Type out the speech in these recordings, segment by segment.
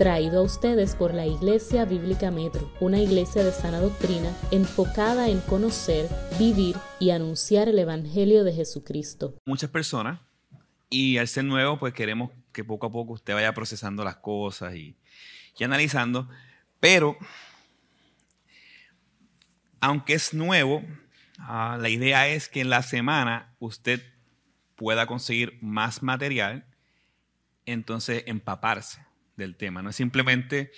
traído a ustedes por la Iglesia Bíblica Metro, una iglesia de sana doctrina enfocada en conocer, vivir y anunciar el Evangelio de Jesucristo. Muchas personas, y al ser nuevo, pues queremos que poco a poco usted vaya procesando las cosas y, y analizando, pero aunque es nuevo, ah, la idea es que en la semana usted pueda conseguir más material, entonces empaparse del tema. No es simplemente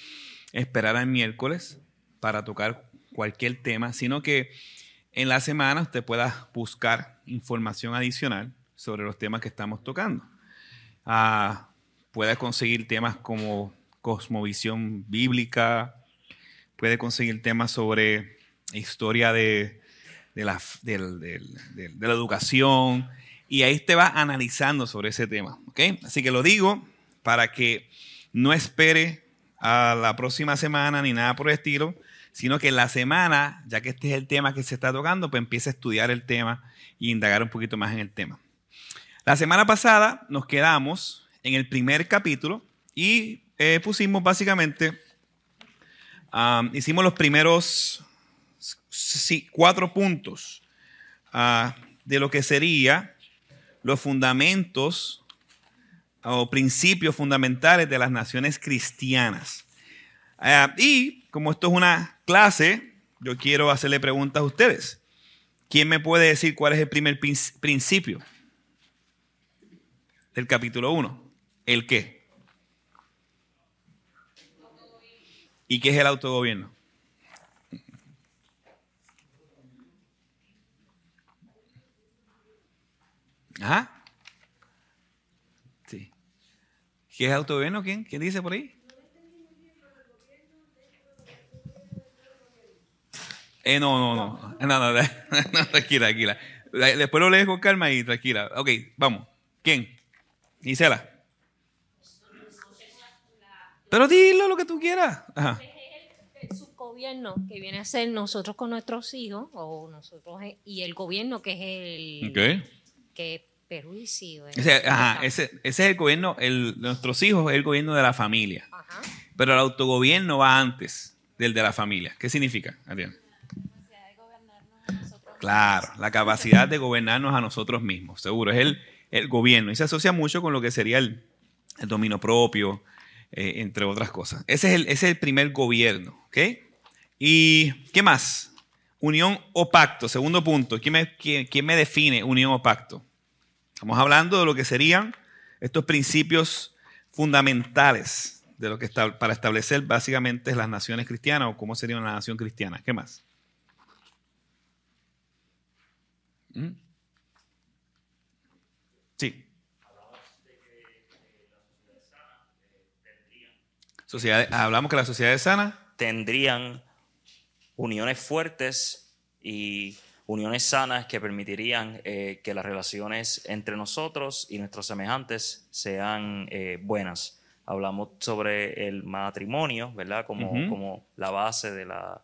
esperar al miércoles para tocar cualquier tema, sino que en la semana usted pueda buscar información adicional sobre los temas que estamos tocando. Ah, puede conseguir temas como cosmovisión bíblica, puede conseguir temas sobre historia de, la, de la, educación, y ahí te va analizando sobre ese tema. Así que lo digo para que no espere a la próxima semana ni nada por el estilo, sino que la semana, ya que este es el tema que se está tocando, pues empiece a estudiar el tema y indagar un poquito más en el tema. La semana pasada nos quedamos en el primer capítulo y eh, pusimos básicamente, hicimos los primeros cuatro puntos ah, de lo que sería los fundamentos o principios fundamentales de las naciones cristianas. Ah, y como esto es una clase, yo quiero hacerle preguntas a ustedes. ¿Quién me puede decir cuál es el primer principio del capítulo 1? ¿El qué? ¿Y qué es el autogobierno? Ajá. ¿Qué es autogobierno? ¿Quién? ¿Quién dice por ahí? Eh, no, no, no. No, no, no, tranquila, tranquila. Después lo lees con calma y tranquila. Ok, vamos. ¿Quién? Gisela. Pero dilo lo que tú quieras. Ajá. El subgobierno que viene a ser nosotros con nuestros hijos, o nosotros y el gobierno que es el okay. que ese, ajá, ese, es el gobierno, el, nuestros hijos es el gobierno de la familia. Pero el autogobierno va antes del de la familia. ¿Qué significa, Adriana? Claro, la capacidad de gobernarnos a nosotros mismos, seguro. Es el, el gobierno y se asocia mucho con lo que sería el, el dominio propio, eh, entre otras cosas. Ese es, el, ese es el primer gobierno, ¿ok? ¿Y qué más? Unión o pacto, segundo punto. ¿Quién me, quién, quién me define unión o pacto? Estamos hablando de lo que serían estos principios fundamentales de lo que está, para establecer básicamente las naciones cristianas o cómo sería una nación cristiana. ¿Qué más? ¿Mm? Sí. hablamos que las sociedades sanas tendrían uniones fuertes y uniones sanas que permitirían eh, que las relaciones entre nosotros y nuestros semejantes sean eh, buenas. Hablamos sobre el matrimonio, ¿verdad? Como, como la base de la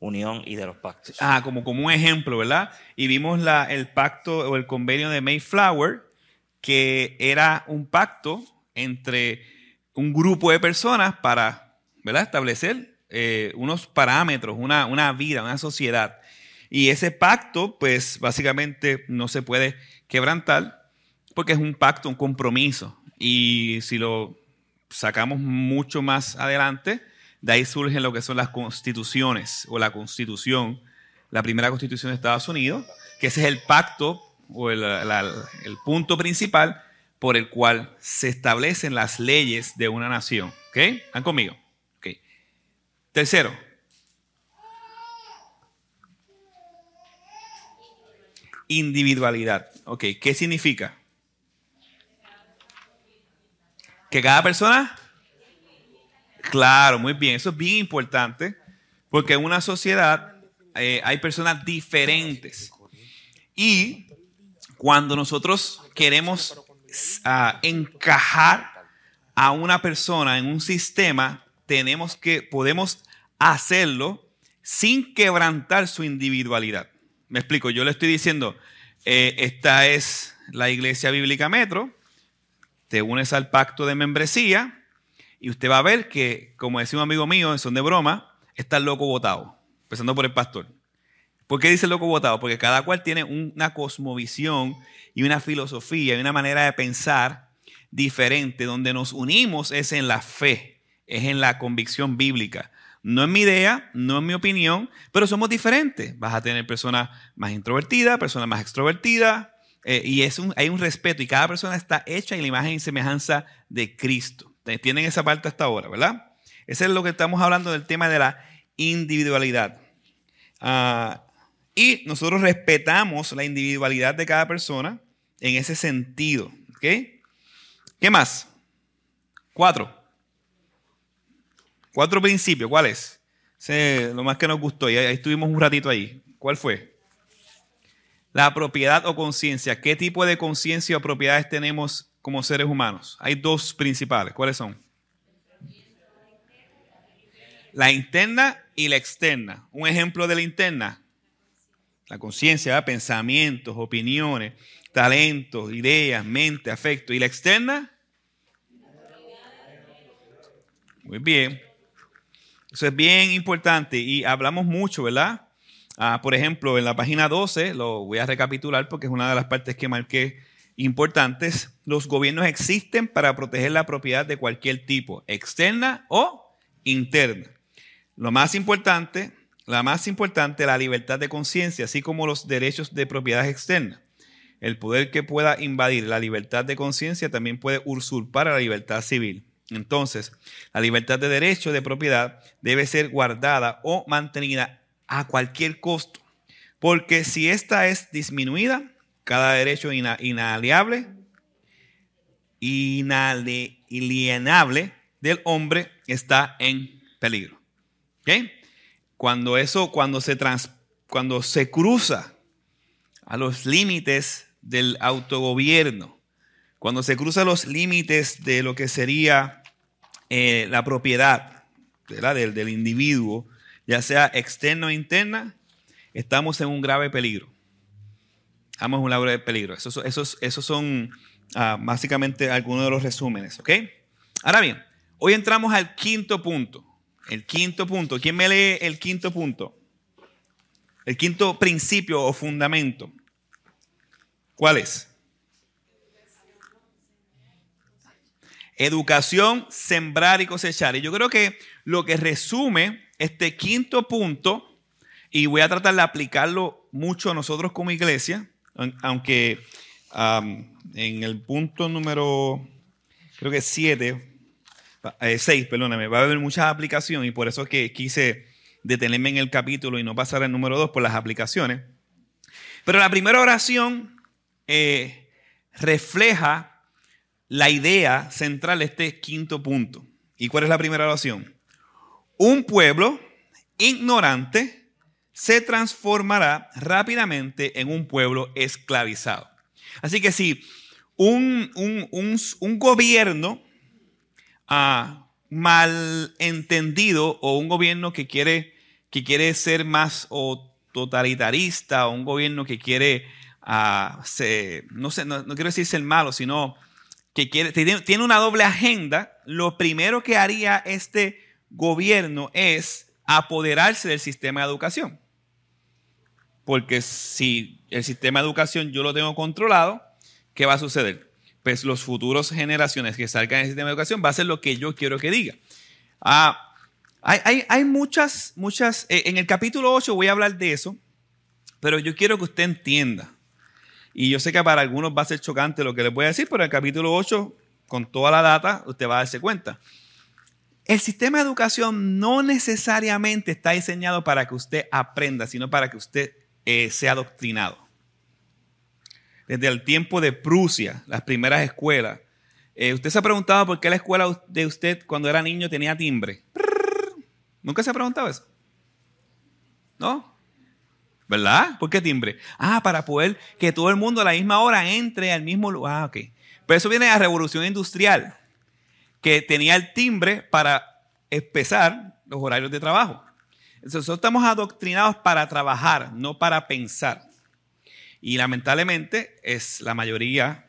unión y de los pactos. Ah, como, como un ejemplo, ¿verdad? Y vimos la, el pacto o el convenio de Mayflower, que era un pacto entre un grupo de personas para ¿verdad? establecer eh, unos parámetros, una, una vida, una sociedad. Y ese pacto, pues básicamente no se puede quebrantar porque es un pacto, un compromiso. Y si lo sacamos mucho más adelante, de ahí surgen lo que son las constituciones o la constitución, la primera constitución de Estados Unidos, que ese es el pacto o el, punto principal por el cual se establecen las leyes de una nación. ¿Ok? ¿Están conmigo? Ok. Tercero, individualidad. Ok, ¿qué significa? Que cada persona... Claro, muy bien, eso es bien importante, porque en una sociedad eh, hay personas diferentes. Y cuando nosotros queremos ah, encajar a una persona en un sistema, tenemos que, podemos hacerlo sin quebrantar su individualidad. Me explico, yo le estoy diciendo, eh, esta es la iglesia bíblica Metro, te unes al pacto de membresía y usted va a ver que, como decía un amigo mío son de broma, está el loco votado, empezando por el pastor. ¿Por qué dice el loco votado? Porque cada cual tiene una cosmovisión y una filosofía y una manera de pensar diferente. Donde nos unimos es en la fe, es en la convicción bíblica. No es mi idea, no es mi opinión, pero somos diferentes. Vas a tener personas más introvertidas, personas más extrovertidas, eh, y es un, hay un respeto, y cada persona está hecha en la imagen y semejanza de Cristo. Tienen esa parte hasta ahora, ¿verdad? Ese es lo que estamos hablando del tema de la individualidad. Ah, y nosotros respetamos la individualidad de cada persona en ese sentido. ¿Ok? ¿Qué más? Cuatro. Cuatro principios. ¿Cuáles? lo más que nos gustó. Y ahí estuvimos un ratito ahí. ¿Cuál fue? La propiedad o conciencia. ¿Qué tipo de conciencia o propiedades tenemos como seres humanos? Hay dos principales. ¿Cuáles son? La interna y la externa. Un ejemplo de la interna la conciencia, pensamientos, opiniones, talentos, ideas, mente, afecto. ¿Y la externa? Muy bien. Eso es bien importante y hablamos mucho, ¿verdad? Ah, por ejemplo, en la página 12, lo voy a recapitular porque es una de las partes que marqué importantes. Los gobiernos existen para proteger la propiedad de cualquier tipo, externa o interna. Lo más importante la más importante, la libertad de conciencia, así como los derechos de propiedad externa. El poder que pueda invadir la libertad de conciencia también puede usurpar la libertad civil. Entonces, la libertad de derecho de propiedad debe ser guardada o mantenida a cualquier costo, porque si esta es disminuida, cada derecho inalienable, inalienable del hombre está en peligro. ¿Okay? cuando eso, cuando se, trans, cuando se cruza a los límites del autogobierno, cuando se cruza los límites de lo que sería eh, la propiedad del, del, individuo, ya sea externa o interna, estamos en un grave peligro. Estamos en un grave peligro. Esos, esos, esos son ah, básicamente algunos de los resúmenes. ¿ok? Ahora bien, hoy entramos al quinto punto. El quinto punto. ¿Quién me lee el quinto punto? El quinto principio o fundamento. ¿Cuál es? Educación, sembrar y cosechar. Y yo creo que lo que resume este quinto punto, y voy a tratar de aplicarlo mucho a nosotros como iglesia, aunque en el punto número, creo que siete, eh, seis, perdóname, va a haber muchas aplicaciones y por eso es que quise detenerme en el capítulo y no pasar al número dos por las aplicaciones. Pero la primera oración eh, refleja la idea central de este quinto punto. ¿Y cuál es la primera oración? Un pueblo ignorante se transformará rápidamente en un pueblo esclavizado. Así que si un, un, un gobierno mal entendido o un gobierno que quiere, que quiere ser más o totalitarista o un gobierno que quiere, uh, no, sé, no, quiero decir ser malo, sino que tiene una doble agenda, lo primero que haría este gobierno es apoderarse del sistema de educación. Porque si el sistema de educación yo lo tengo controlado, ¿qué va a suceder? pues los futuros generaciones que salgan en el sistema de educación va a ser lo que yo quiero que diga. Ah, hay, hay, muchas, muchas, eh, en el capítulo 8 voy a hablar de eso, pero yo quiero que usted entienda, y yo sé que para algunos va a ser chocante lo que les voy a decir, pero en el capítulo 8, con toda la data, usted va a darse cuenta. El sistema de educación no necesariamente está diseñado para que usted aprenda, sino para que usted eh, sea adoctrinado desde el tiempo de Prusia, las primeras escuelas. Eh, ¿Usted se ha preguntado por qué la escuela de usted cuando era niño tenía timbre? ¿Nunca se ha preguntado eso? ¿No? ¿Verdad? ¿Por qué timbre? Ah, para poder que todo el mundo a la misma hora entre al mismo lugar. Ah, ok. Pero eso viene de la revolución industrial, que tenía el timbre para empezar los horarios de trabajo. Nosotros estamos adoctrinados para trabajar, no para pensar. Y lamentablemente es la mayoría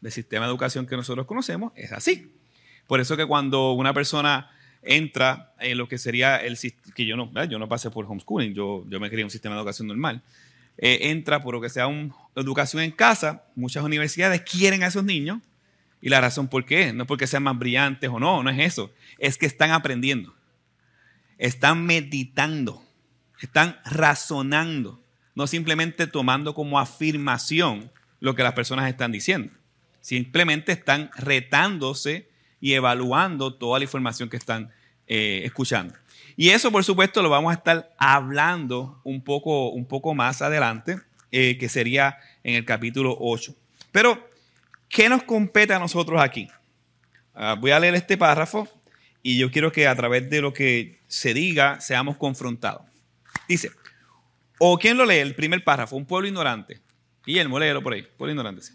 del sistema de educación que nosotros conocemos es así. Por eso que cuando una persona entra en lo que sería el que yo no, yo no pasé por homeschooling, yo, yo me crié en un sistema de educación normal. Eh, entra por lo que sea una educación en casa, muchas universidades quieren a esos niños y la razón por qué, no es porque sean más brillantes o no, no es eso, es que están aprendiendo, están meditando, están razonando, no simplemente tomando como afirmación lo que las personas están diciendo, simplemente están retándose y evaluando toda la información que están eh, escuchando. Y eso, por supuesto, lo vamos a estar hablando un poco, un poco más adelante, eh, que sería en el capítulo 8. Pero, ¿qué nos compete a nosotros aquí? Ah, voy a leer este párrafo y yo quiero que a través de lo que se diga seamos confrontados. Dice, o quién lo lee, el primer párrafo, un pueblo ignorante. Guillermo, léelo por ahí, pueblo ignorante. Sí.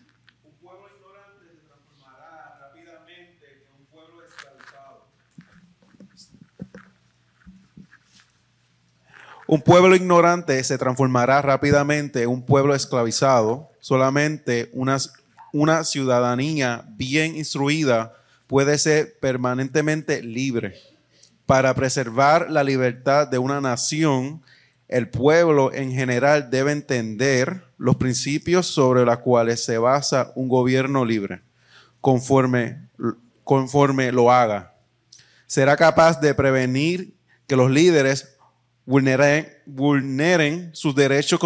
Un pueblo ignorante se transformará rápidamente en un pueblo esclavizado. Solamente una, una ciudadanía bien instruida puede ser permanentemente libre. Para preservar la libertad de una nación, el pueblo en general debe entender los principios sobre los cuales se basa un gobierno libre, conforme, conforme lo haga. Será capaz de prevenir que los líderes vulneren, sus derechos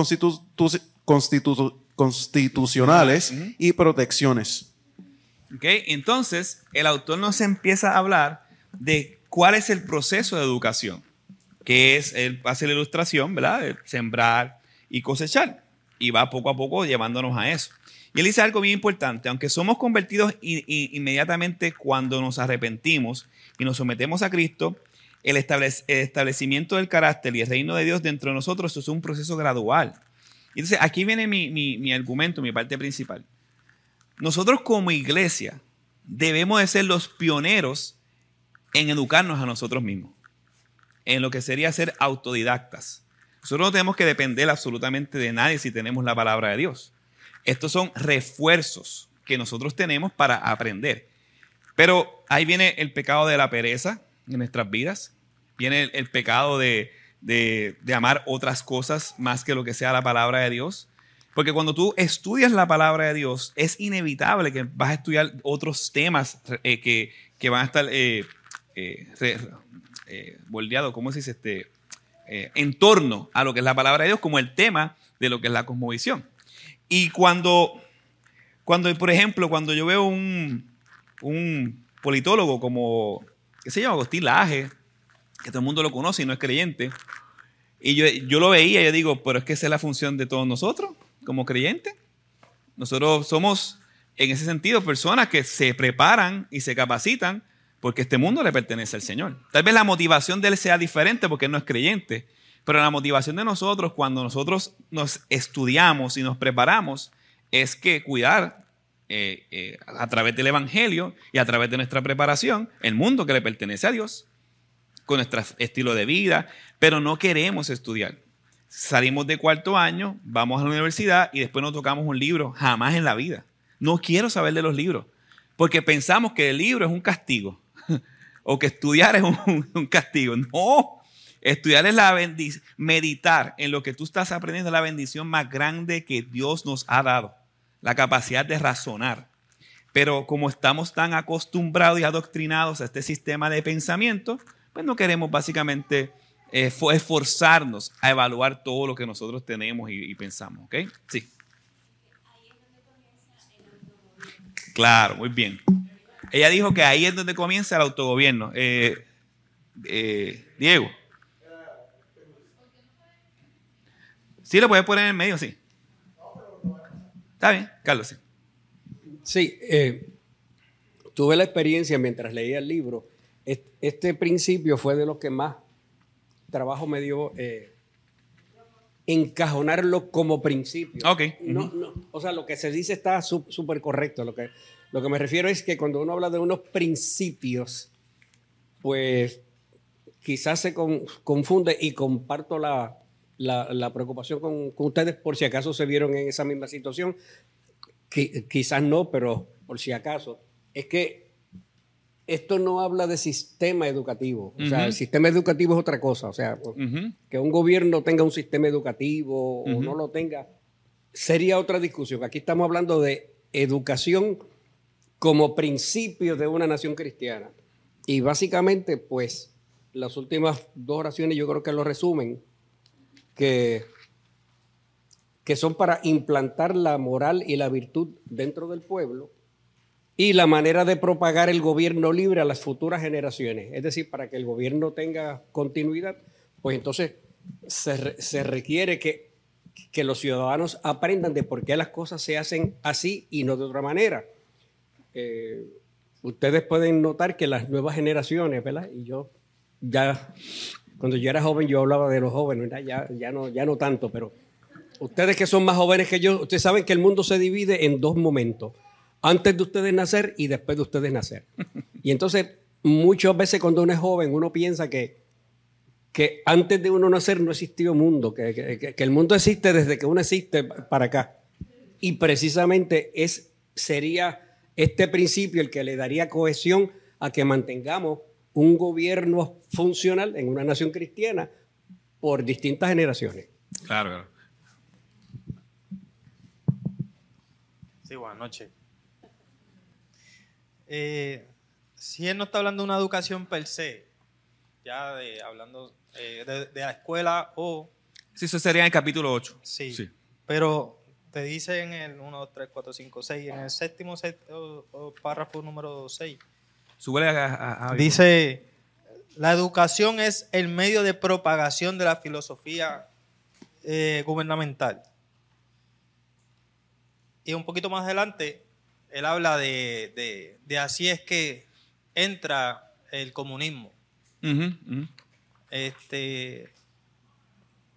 constitucionales y protecciones. Okay, entonces, el autor nos empieza a hablar de cuál es el proceso de educación, que es, él hace la ilustración, ¿verdad? sembrar y cosechar, y va poco a poco llevándonos a eso. Y él dice algo bien importante, aunque somos convertidos inmediatamente cuando nos arrepentimos y nos sometemos a Cristo, el, establecimiento del carácter y el reino de Dios dentro de nosotros es un proceso gradual. Entonces, aquí viene mi, argumento, mi parte principal. Nosotros como iglesia debemos de ser los pioneros en educarnos a nosotros mismos, en lo que sería ser autodidactas. Nosotros no tenemos que depender absolutamente de nadie si tenemos la palabra de Dios. Estos son refuerzos que nosotros tenemos para aprender. Pero ahí viene el pecado de la pereza, en nuestras vidas. Viene el, pecado de, amar otras cosas más que lo que sea la palabra de Dios. Porque cuando tú estudias la palabra de Dios, es inevitable que vas a estudiar otros temas eh, que, van a estar eh, eh, eh ¿cómo se dice? Este, en torno a lo que es la palabra de Dios, como el tema de lo que es la cosmovisión. Y cuando, cuando por ejemplo, cuando yo veo un, un politólogo como qué se llama, Agustín Laje, que todo el mundo lo conoce y no es creyente. Y yo, yo lo veía y yo digo, pero es que esa es la función de todos nosotros como creyentes. Nosotros somos, en ese sentido, personas que se preparan y se capacitan porque este mundo le pertenece al Señor. Tal vez la motivación de él sea diferente porque él no es creyente, pero la motivación de nosotros cuando nosotros nos estudiamos y nos preparamos es que cuidar eh, eh, a través del Evangelio y a través de nuestra preparación el mundo que le pertenece a Dios, con nuestro estilo de vida, pero no queremos estudiar. Salimos de cuarto año, vamos a la universidad y después nos tocamos un libro, jamás en la vida. No quiero saber de los libros, porque pensamos que el libro es un castigo o que estudiar es un, castigo. No, estudiar es la bendición, meditar en lo que tú estás aprendiendo es la bendición más grande que Dios nos ha dado la capacidad de razonar. Pero como estamos tan acostumbrados y adoctrinados a este sistema de pensamiento, pues no queremos básicamente eh, esforzarnos a evaluar todo lo que nosotros tenemos y, pensamos. ¿Ok? Sí. Claro, muy bien. Ella dijo que ahí es donde comienza el autogobierno. Eh, eh, Diego. Sí, lo puedes poner en el medio, sí. Está bien, Carlos. Sí, eh, tuve la experiencia mientras leía el libro. Este principio fue de lo que más trabajo me dio eh, encajonarlo como principio. Ok. o sea, lo que se dice está súper correcto. Lo que, lo que me refiero es que cuando uno habla de unos principios, pues quizás se confunde y comparto la, la, preocupación con, ustedes por si acaso se vieron en esa misma situación. quizás no, pero por si acaso. Es que esto no habla de sistema educativo. O sea, el sistema educativo es otra cosa. O sea, que un gobierno tenga un sistema educativo o no lo tenga, sería otra discusión. Aquí estamos hablando de educación como principio de una nación cristiana. Y básicamente, pues, las últimas dos oraciones yo creo que lo resumen, que, que son para implantar la moral y la virtud dentro del pueblo y la manera de propagar el gobierno libre a las futuras generaciones. Es decir, para que el gobierno tenga continuidad, pues entonces se, requiere que, que, los ciudadanos aprendan de por qué las cosas se hacen así y no de otra manera. Eh, ustedes pueden notar que las nuevas generaciones, ¿verdad? Y yo ya, cuando yo era joven, yo hablaba de los jóvenes, Ya, ya, no, ya no tanto, pero ustedes que son más jóvenes que yo, ustedes saben que el mundo se divide en dos momentos antes de ustedes nacer y después de ustedes nacer. Y entonces, muchas veces cuando uno es joven, uno piensa que, que antes de uno nacer no existió mundo, que, el mundo existe desde que uno existe para acá. Y precisamente es, sería este principio el que le daría cohesión a que mantengamos un gobierno funcional en una nación cristiana por distintas generaciones. Claro. Sí, buenas noches. Eh, si él no está hablando de una educación per se, ya de, hablando eh, de, la escuela o... Sí, eso sería en el capítulo 8. Sí, pero te dice en el 1, 2, 3, 4, 5, 6, en el séptimo párrafo número 6. A, Dice, la educación es el medio de propagación de la filosofía eh, gubernamental. Y un poquito más adelante él habla de, así es que entra el comunismo. Este,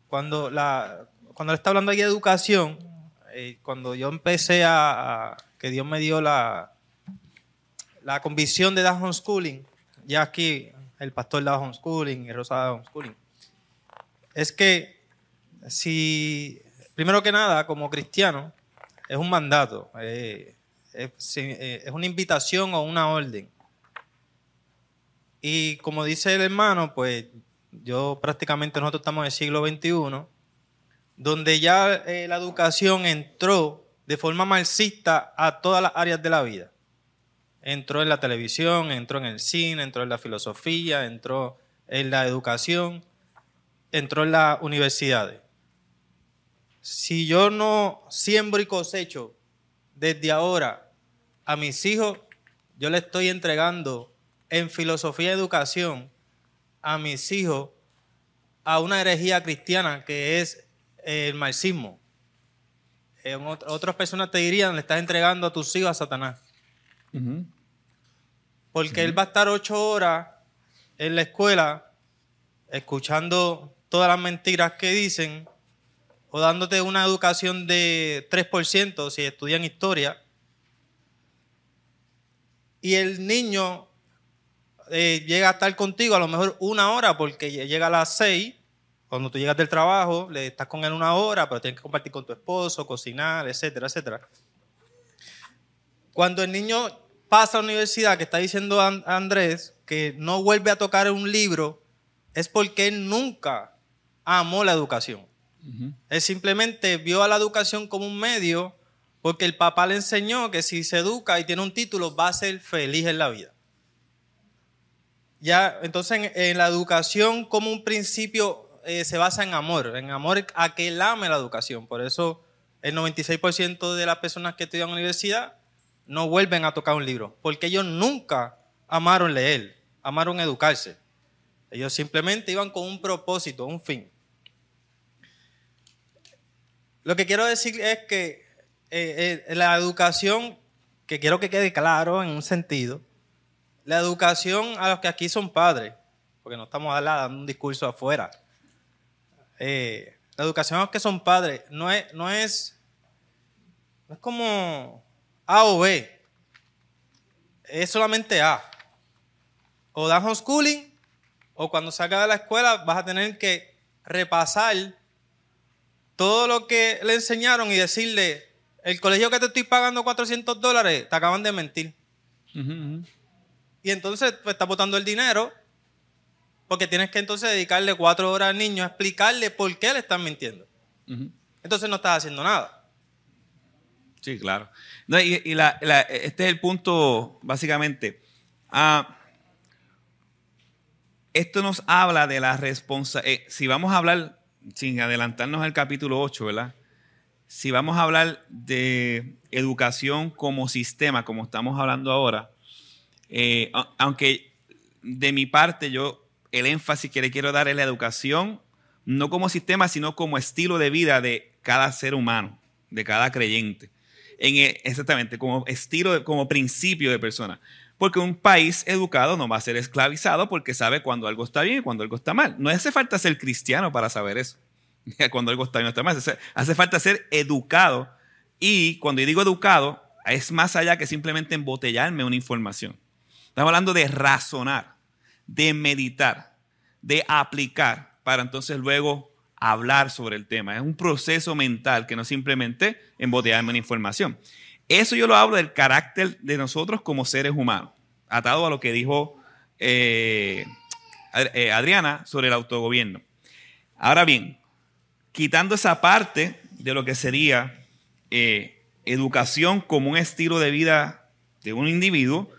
cuando, la, cuando le está hablando ahí de educación, eh, cuando yo empecé a, que Dios me dio la, la convicción de dar homeschooling, ya aquí el pastor da homeschooling y Rosa da homeschooling, es que si, primero que nada, como cristiano, es un mandato. Eh, eh, es, una invitación o una orden. Y como dice el hermano, pues yo prácticamente nosotros estamos en el siglo XXI, donde ya eh, la educación entró de forma marxista a todas las áreas de la vida. Entró en la televisión, entró en el cine, entró en la filosofía, entró en la educación, entró en las universidades. Si yo no siembro y cosecho desde ahora a mis hijos, yo le estoy entregando en filosofía y educación a mis hijos a una herejía cristiana que es el marxismo. otras personas te dirían, le estás entregando a tus hijos a Satanás. Porque él va a estar ocho horas en la escuela escuchando todas las mentiras que dicen o dándote una educación de 3% si estudian historia. Y el niño eh, llega a estar contigo a lo mejor una hora porque llega a las seis, cuando tú llegas del trabajo, le estás con él una hora, pero tienes que compartir con tu esposo, cocinar, etcétera, etcétera. Cuando el niño pasa a la universidad, que está diciendo Andrés, que no vuelve a tocar un libro, es porque él nunca amó la educación. Él simplemente vio a la educación como un medio porque el papá le enseñó que si se educa y tiene un título, va a ser feliz en la vida. Ya, entonces en, la educación como un principio eh, se basa en amor, en amor a que él ame la educación. Por eso el 96% de las personas que estudian en la universidad no vuelven a tocar un libro, porque ellos nunca amaron leer, amaron educarse. Ellos simplemente iban con un propósito, un fin. Lo que quiero decir es que eh, eh, la educación, que quiero que quede claro en un sentido, la educación a los que aquí son padres, porque no estamos dando un discurso afuera. Eh, la educación a los que son padres no es, no es, no es como A o B, es solamente A. O das homeschooling, o cuando salgas de la escuela vas a tener que repasar todo lo que le enseñaron y decirle, el colegio que te estoy pagando 400 dólares, te acaban de mentir. Y entonces pues, estás botando el dinero porque tienes que entonces dedicarle cuatro horas al niño a explicarle por qué le están mintiendo. Entonces no estás haciendo nada. Sí, claro. y, este es el punto, básicamente. Ah, esto nos habla de la responsabilidad. Eh, si vamos a hablar, sin adelantarnos al capítulo 8, ¿verdad? Si vamos a hablar de educación como sistema, como estamos hablando ahora, eh, aunque de mi parte yo el énfasis que le quiero dar es la educación, no como sistema, sino como estilo de vida de cada ser humano, de cada creyente. En, e, exactamente, como estilo, como principio de persona. Porque un país educado no va a ser esclavizado porque sabe cuando algo está bien y cuando algo está mal. No hace falta ser cristiano para saber eso. Cuando algo está bien o está mal. Hace falta ser educado. Y cuando yo digo educado, es más allá que simplemente embotellarme una información. Estamos hablando de razonar, de meditar, de aplicar, para entonces luego hablar sobre el tema. Es un proceso mental que no simplemente embotellarme una información. Eso yo lo hablo del carácter de nosotros como seres humanos, atado a lo que dijo eh, eh, Adriana sobre el autogobierno. Ahora bien, quitando esa parte de lo que sería eh, educación como un estilo de vida de un individuo,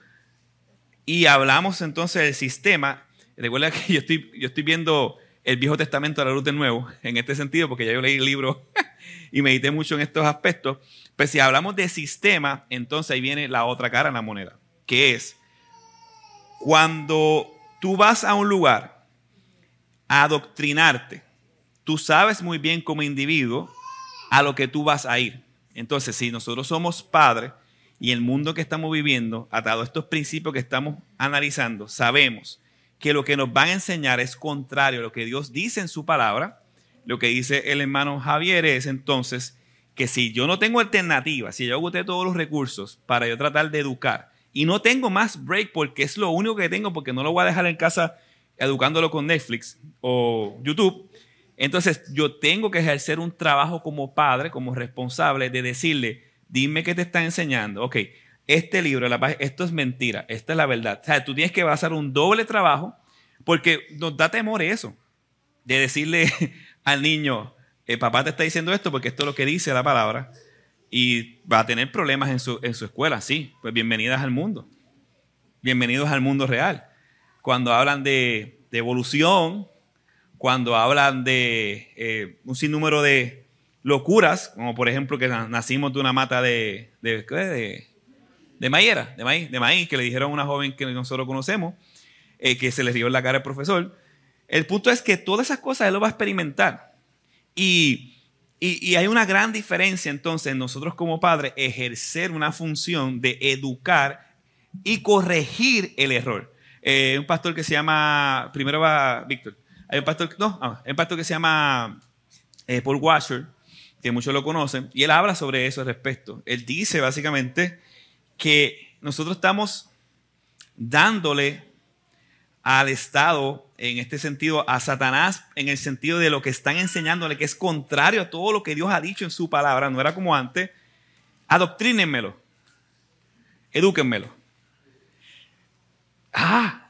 y hablamos entonces del sistema, recuerda que yo estoy, yo estoy viendo el Viejo Testamento a la luz del Nuevo, en este sentido, porque ya yo leí el libro y medité mucho en estos aspectos, pues si hablamos de sistema, entonces ahí viene la otra cara en la moneda, que es cuando tú vas a un lugar a adoctrinarte, tú sabes muy bien como individuo a lo que tú vas a ir. Entonces, si nosotros somos padres y el mundo que estamos viviendo, atado a estos principios que estamos analizando, sabemos que lo que nos van a enseñar es contrario a lo que Dios dice en su palabra, lo que dice el hermano Javier es entonces que si yo no tengo alternativa, si yo agoté todos los recursos para yo tratar de educar y no tengo más break porque es lo único que tengo porque no lo voy a dejar en casa educándolo con Netflix o YouTube, entonces yo tengo que ejercer un trabajo como padre, como responsable de decirle, dime qué te están enseñando. Ok, este libro, esto es mentira, esta es la verdad. O sea, tú tienes que basar un doble trabajo porque nos da temor eso, de decirle al niño, el papá te está diciendo esto porque esto es lo que dice la palabra y va a tener problemas en su, en su escuela. Sí, pues bienvenidas al mundo. Bienvenidos al mundo real. Cuando hablan de, evolución, cuando hablan de eh, un sinnúmero de locuras, como por ejemplo que nacimos de una mata de, de, de, de mayera, de maíz, de maíz, que le dijeron a una joven que nosotros conocemos, eh, que se le dio en la cara al profesor. El punto es que todas esas cosas él lo va a experimentar. Y, hay una gran diferencia entonces en nosotros como padres ejercer una función de educar y corregir el error. Eh, un pastor que se llama, primero va Víctor, hay un pastor, no, ah, un pastor que se llama eh, Paul Washer, que muchos lo conocen, y él habla sobre eso al respecto. Él dice básicamente que nosotros estamos dándole al Estado en este sentido a Satanás en el sentido de lo que están enseñándole, que es contrario a todo lo que Dios ha dicho en su palabra, no era como antes, adoctrínenmelo, edúquenmelo. Ah,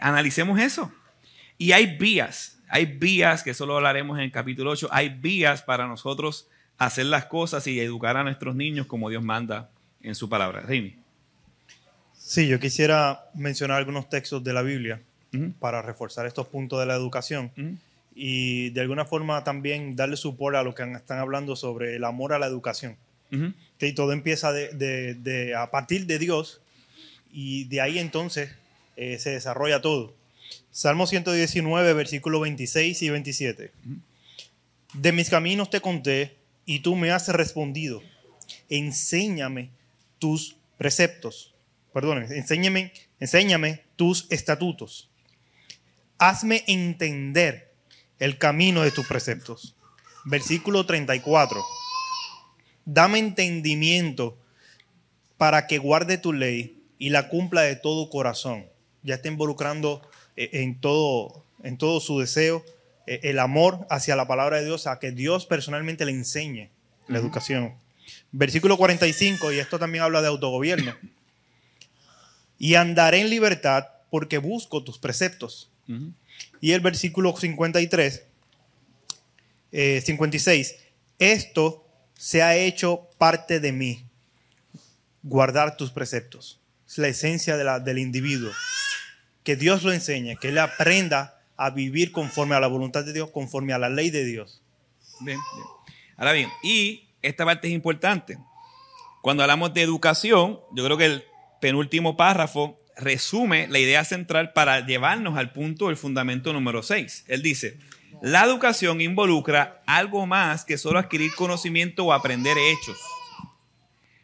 analicemos eso. Y hay vías, hay vías, que eso lo hablaremos en el capítulo 8, hay vías para nosotros hacer las cosas y educar a nuestros niños como Dios manda en su palabra. Rini. Sí, yo quisiera mencionar algunos textos de la Biblia para reforzar estos puntos de la educación y de alguna forma también darle soporte a lo que están hablando sobre el amor a la educación. Que todo empieza de, a partir de Dios y de ahí entonces eh, se desarrolla todo. Salmo 119, versículo 26 y 27. De mis caminos te conté y tú me has respondido. Enséñame tus preceptos. Perdón, enséñame, enséñame tus estatutos hazme entender el camino de tus preceptos. Versículo 34. Dame entendimiento para que guarde tu ley y la cumpla de todo corazón. Ya está involucrando eh, en todo, en todo su deseo eh, el amor hacia la palabra de Dios, a que Dios personalmente le enseñe la educación. Versículo 45, y esto también habla de autogobierno. y andaré en libertad porque busco tus preceptos. Y el versículo 53, 56, eh, esto se ha hecho parte de mí, guardar tus preceptos. Es la esencia del individuo. Que Dios lo enseñe, que él aprenda a vivir conforme a la voluntad de Dios, conforme a la ley de Dios. Bien, bien. Ahora bien, y esta parte es importante. Cuando hablamos de educación, yo creo que el penúltimo párrafo resume la idea central para llevarnos al punto del fundamento número 6. Él dice, la educación involucra algo más que solo adquirir conocimiento o aprender hechos.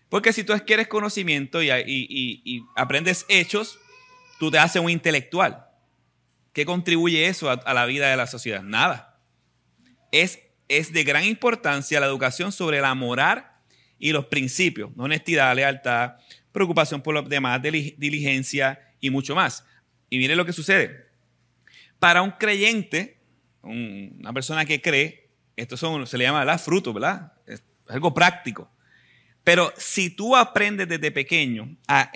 Porque si tú adquieres conocimiento y, aprendes hechos, tú te haces un intelectual. ¿Qué contribuye eso a, la vida de la sociedad? Nada. Es, es de gran importancia la educación sobre la moral y los principios, honestidad, lealtad, preocupación por los demás, diligencia y mucho más. Y mire lo que sucede. Para un creyente, una persona que cree, esto son, se le llama la fruto, ¿verdad? Es algo práctico. Pero si tú aprendes desde pequeño a,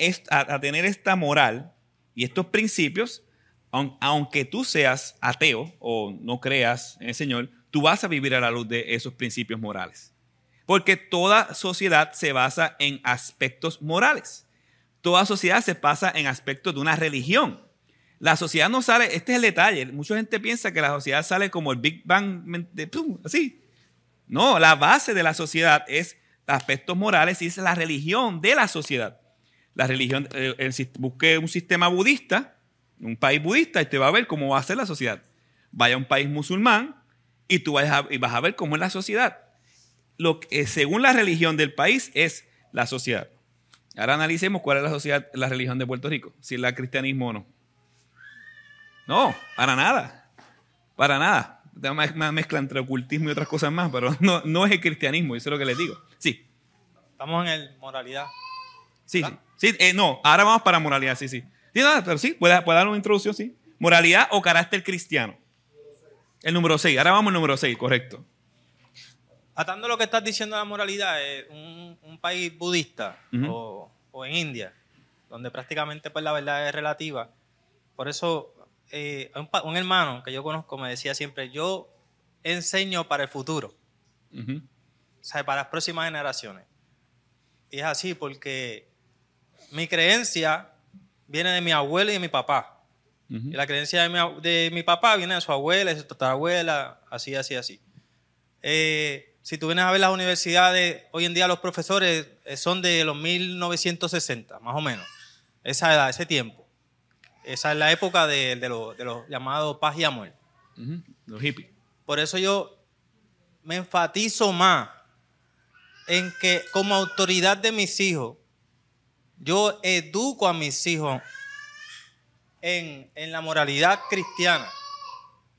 tener esta moral y estos principios, aunque tú seas ateo o no creas en el Señor, tú vas a vivir a la luz de esos principios morales. Porque toda sociedad se basa en aspectos morales. Toda sociedad se basa en aspectos de una religión. La sociedad no sale, este es el detalle, mucha gente piensa que la sociedad sale como el Big Bang, de, así. No, la base de la sociedad es aspectos morales y es la religión de la sociedad. La religión, eh, busque un sistema budista, un país budista, y te va a ver cómo va a ser la sociedad. Vaya a un país musulmán y tú vas y vas a ver cómo es la sociedad lo que según la religión del país es la sociedad. Ahora analicemos cuál es la sociedad, la religión de Puerto Rico, si es la cristianismo o no. No, para nada. Para nada. Una mezcla entre ocultismo y otras cosas más, pero no, no es el cristianismo, eso es lo que les digo. Sí. Estamos en el moralidad. Sí, sí. sí eh, no, ahora vamos para moralidad, sí, sí. Sí, pero sí, puede, puede dar una introducción, sí. Moralidad o carácter cristiano. El número 6, ahora vamos al número 6, correcto atando lo que estás diciendo de la moralidad, un, un país budista o, en India, donde prácticamente pues, la verdad es relativa. Por eso, eh, un, hermano que yo conozco me decía siempre, yo enseño para el futuro, o sea, para las próximas generaciones. Y es así porque mi creencia viene de mi abuelo y de mi papá. Y la creencia de mi, de mi, papá viene de su abuela, de su tatarabuela, así, así, así. Eh, si tú vienes a ver las universidades, hoy en día los profesores eh, son de los 1960, más o menos. Esa edad, ese tiempo. Esa es la época de, los llamados paz y amor. Los hippies. Por eso yo me enfatizo más en que como autoridad de mis hijos, yo educo a mis hijos en, en la moralidad cristiana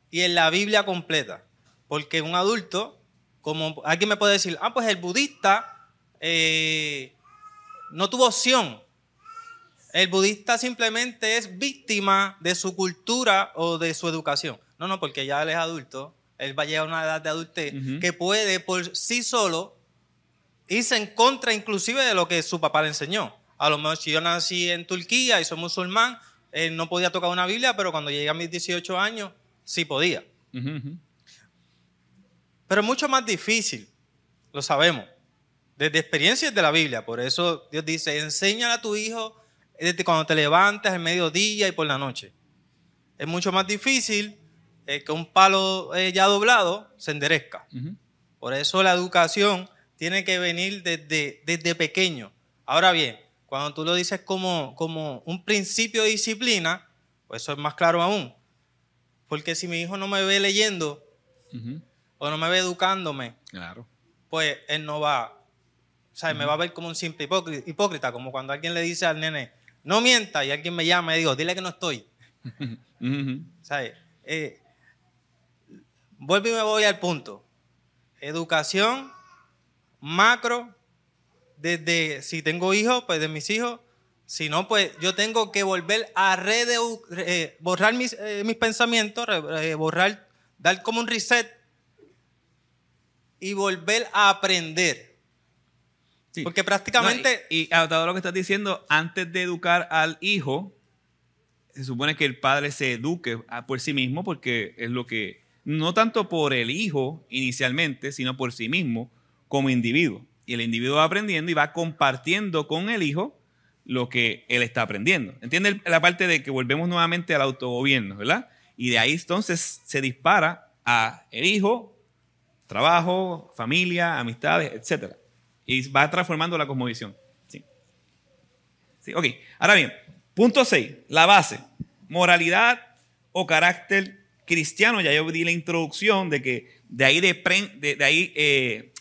y en la Biblia completa. Porque un adulto como alguien me puede decir, ah, pues el budista eh, no tuvo opción. El budista simplemente es víctima de su cultura o de su educación. No, no, porque ya él es adulto, él va a llegar a una edad de adultez que puede por sí solo irse en contra inclusive de lo que su papá le enseñó. A lo mejor si yo nací en Turquía y soy musulmán, él no podía tocar una Biblia, pero cuando llegué a mis 18 años, sí podía. Pero es mucho más difícil, lo sabemos, desde experiencias de la Biblia. Por eso Dios dice, enséñale a tu hijo desde cuando te levantas, en mediodía y por la noche. Es mucho más difícil eh, que un palo eh, ya doblado se enderezca. Por eso la educación tiene que venir desde, desde pequeño. Ahora bien, cuando tú lo dices como, como un principio de disciplina, pues eso es más claro aún. Porque si mi hijo no me ve leyendo, o no me ve educándome, claro. pues él no va, o sea, me va a ver como un simple hipócrita, como cuando alguien le dice al nene, no mienta, y alguien me llama y digo, dile que no estoy. ¿Sabes? Eh, vuelvo y me voy al punto. Educación macro, desde si tengo hijos, pues de mis hijos, si no, pues yo tengo que volver a eh, borrar mis, eh, mis pensamientos, borrar, dar como un reset y volver a aprender. Porque prácticamente... y, y adaptado a lo que estás diciendo, antes de educar al hijo, se supone que el padre se eduque por sí mismo porque es lo que, no tanto por el hijo inicialmente, sino por sí mismo como individuo. Y el individuo va aprendiendo y va compartiendo con el hijo lo que él está aprendiendo. ¿Entiende la parte de que volvemos nuevamente al autogobierno, verdad? Y de ahí entonces se dispara a el hijo, trabajo, familia, amistades, etc. Y va transformando la cosmovisión. Sí. sí. Ok, ahora bien, punto 6, la base. Moralidad o carácter cristiano. Ya yo di la introducción de que de ahí, de, de, ahí eh,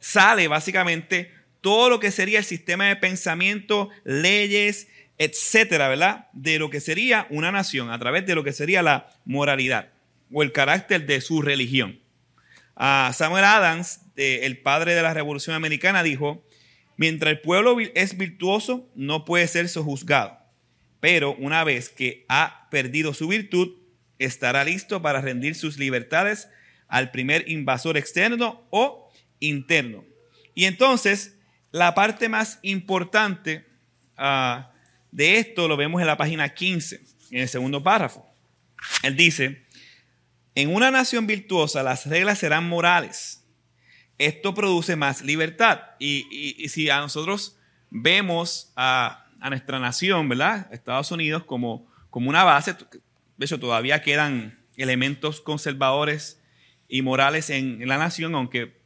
sale básicamente todo lo que sería el sistema de pensamiento, leyes, etcétera, ¿verdad? De lo que sería una nación a través de lo que sería la moralidad o el carácter de su religión. Samuel Adams, el padre de la Revolución Americana, dijo, mientras el pueblo es virtuoso, no puede ser sojuzgado, pero una vez que ha perdido su virtud, estará listo para rendir sus libertades al primer invasor externo o interno. Y entonces, la parte más importante ah, de esto lo vemos en la página 15, en el segundo párrafo. Él dice, en una nación virtuosa las reglas serán morales. Esto produce más libertad. Y, si a nosotros vemos a, nuestra nación, ¿verdad? Estados Unidos como, como una base, de hecho todavía quedan elementos conservadores y morales en, la nación, aunque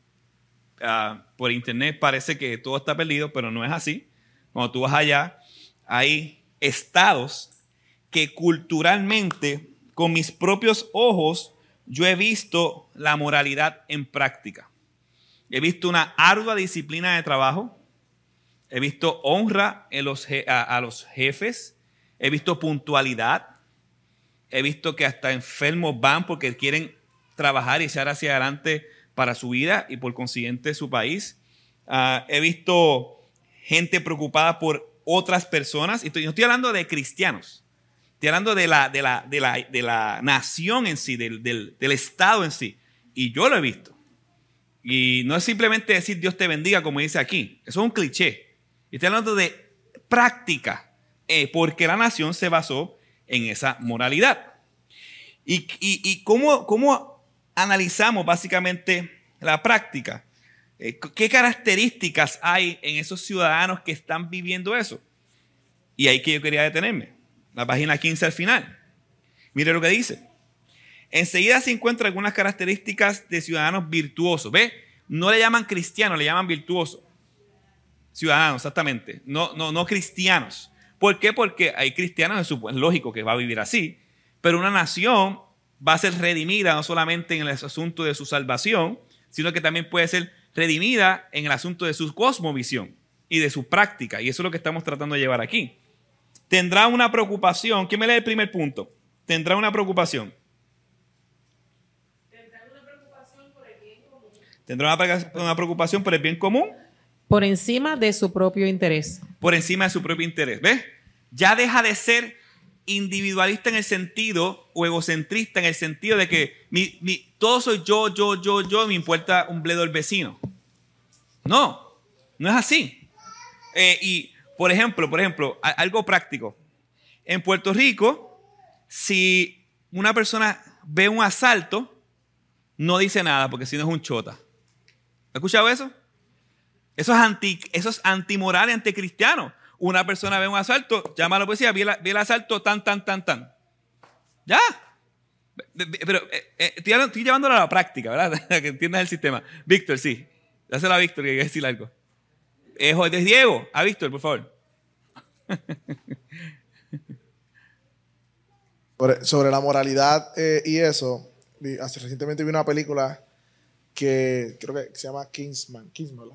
ah, por internet parece que todo está perdido, pero no es así. Cuando tú vas allá, hay estados que culturalmente, con mis propios ojos, yo he visto la moralidad en práctica. He visto una ardua disciplina de trabajo. He visto honra a, los jefes. He visto puntualidad. He visto que hasta enfermos van porque quieren trabajar y echar hacia adelante para su vida y por consiguiente su país. Ah, he visto gente preocupada por otras personas. Y no estoy hablando de cristianos. Estoy hablando de la, de la, de la, de la nación en sí, del, del, del, Estado en sí. Y yo lo he visto. Y no es simplemente decir Dios te bendiga como dice aquí. Eso es un cliché. Estoy hablando de práctica. Eh, porque la nación se basó en esa moralidad. ¿Y, y, y cómo, cómo, analizamos básicamente la práctica? Eh, ¿Qué características hay en esos ciudadanos que están viviendo eso? Y ahí que yo quería detenerme la página 15 al final. Mire lo que dice. Enseguida se encuentran algunas características de ciudadanos virtuosos. ¿Ve? No le llaman cristianos, le llaman virtuosos. Ciudadanos, exactamente. No, no, no cristianos. ¿Por qué? Porque hay cristianos, es lógico que va a vivir así. Pero una nación va a ser redimida no solamente en el asunto de su salvación, sino que también puede ser redimida en el asunto de su cosmovisión y de su práctica. Y eso es lo que estamos tratando de llevar aquí tendrá una preocupación. ¿Quién me lee el primer punto? Tendrá una preocupación. Tendrá una preocupación por el bien común. Tendrá una, preocupación por el bien común. Por encima de su propio interés. Por encima de su propio interés. ¿Ves? Ya deja de ser individualista en el sentido o egocentrista en el sentido de que todo soy yo, yo, yo, yo, me importa un bledo el vecino. No, no es así. Eh, y por ejemplo, por ejemplo, algo práctico. En Puerto Rico, si una persona ve un asalto, no dice nada porque si no es un chota. ¿Has escuchado eso? Eso es, anti, eso es antimoral y anticristiano. Una persona ve un asalto, llama a la policía, ve, el asalto tan, tan, tan, tan. Ya. Pero eh, eh, estoy, llevándolo a la práctica, ¿verdad? que entiendas el sistema. Víctor, sí. Dásela a Víctor que quiere decir algo. Es, es Diego. A Víctor, por favor. Sobre la moralidad eh, y eso, hace recientemente vi una película que creo que se llama Kingsman, Kingsman,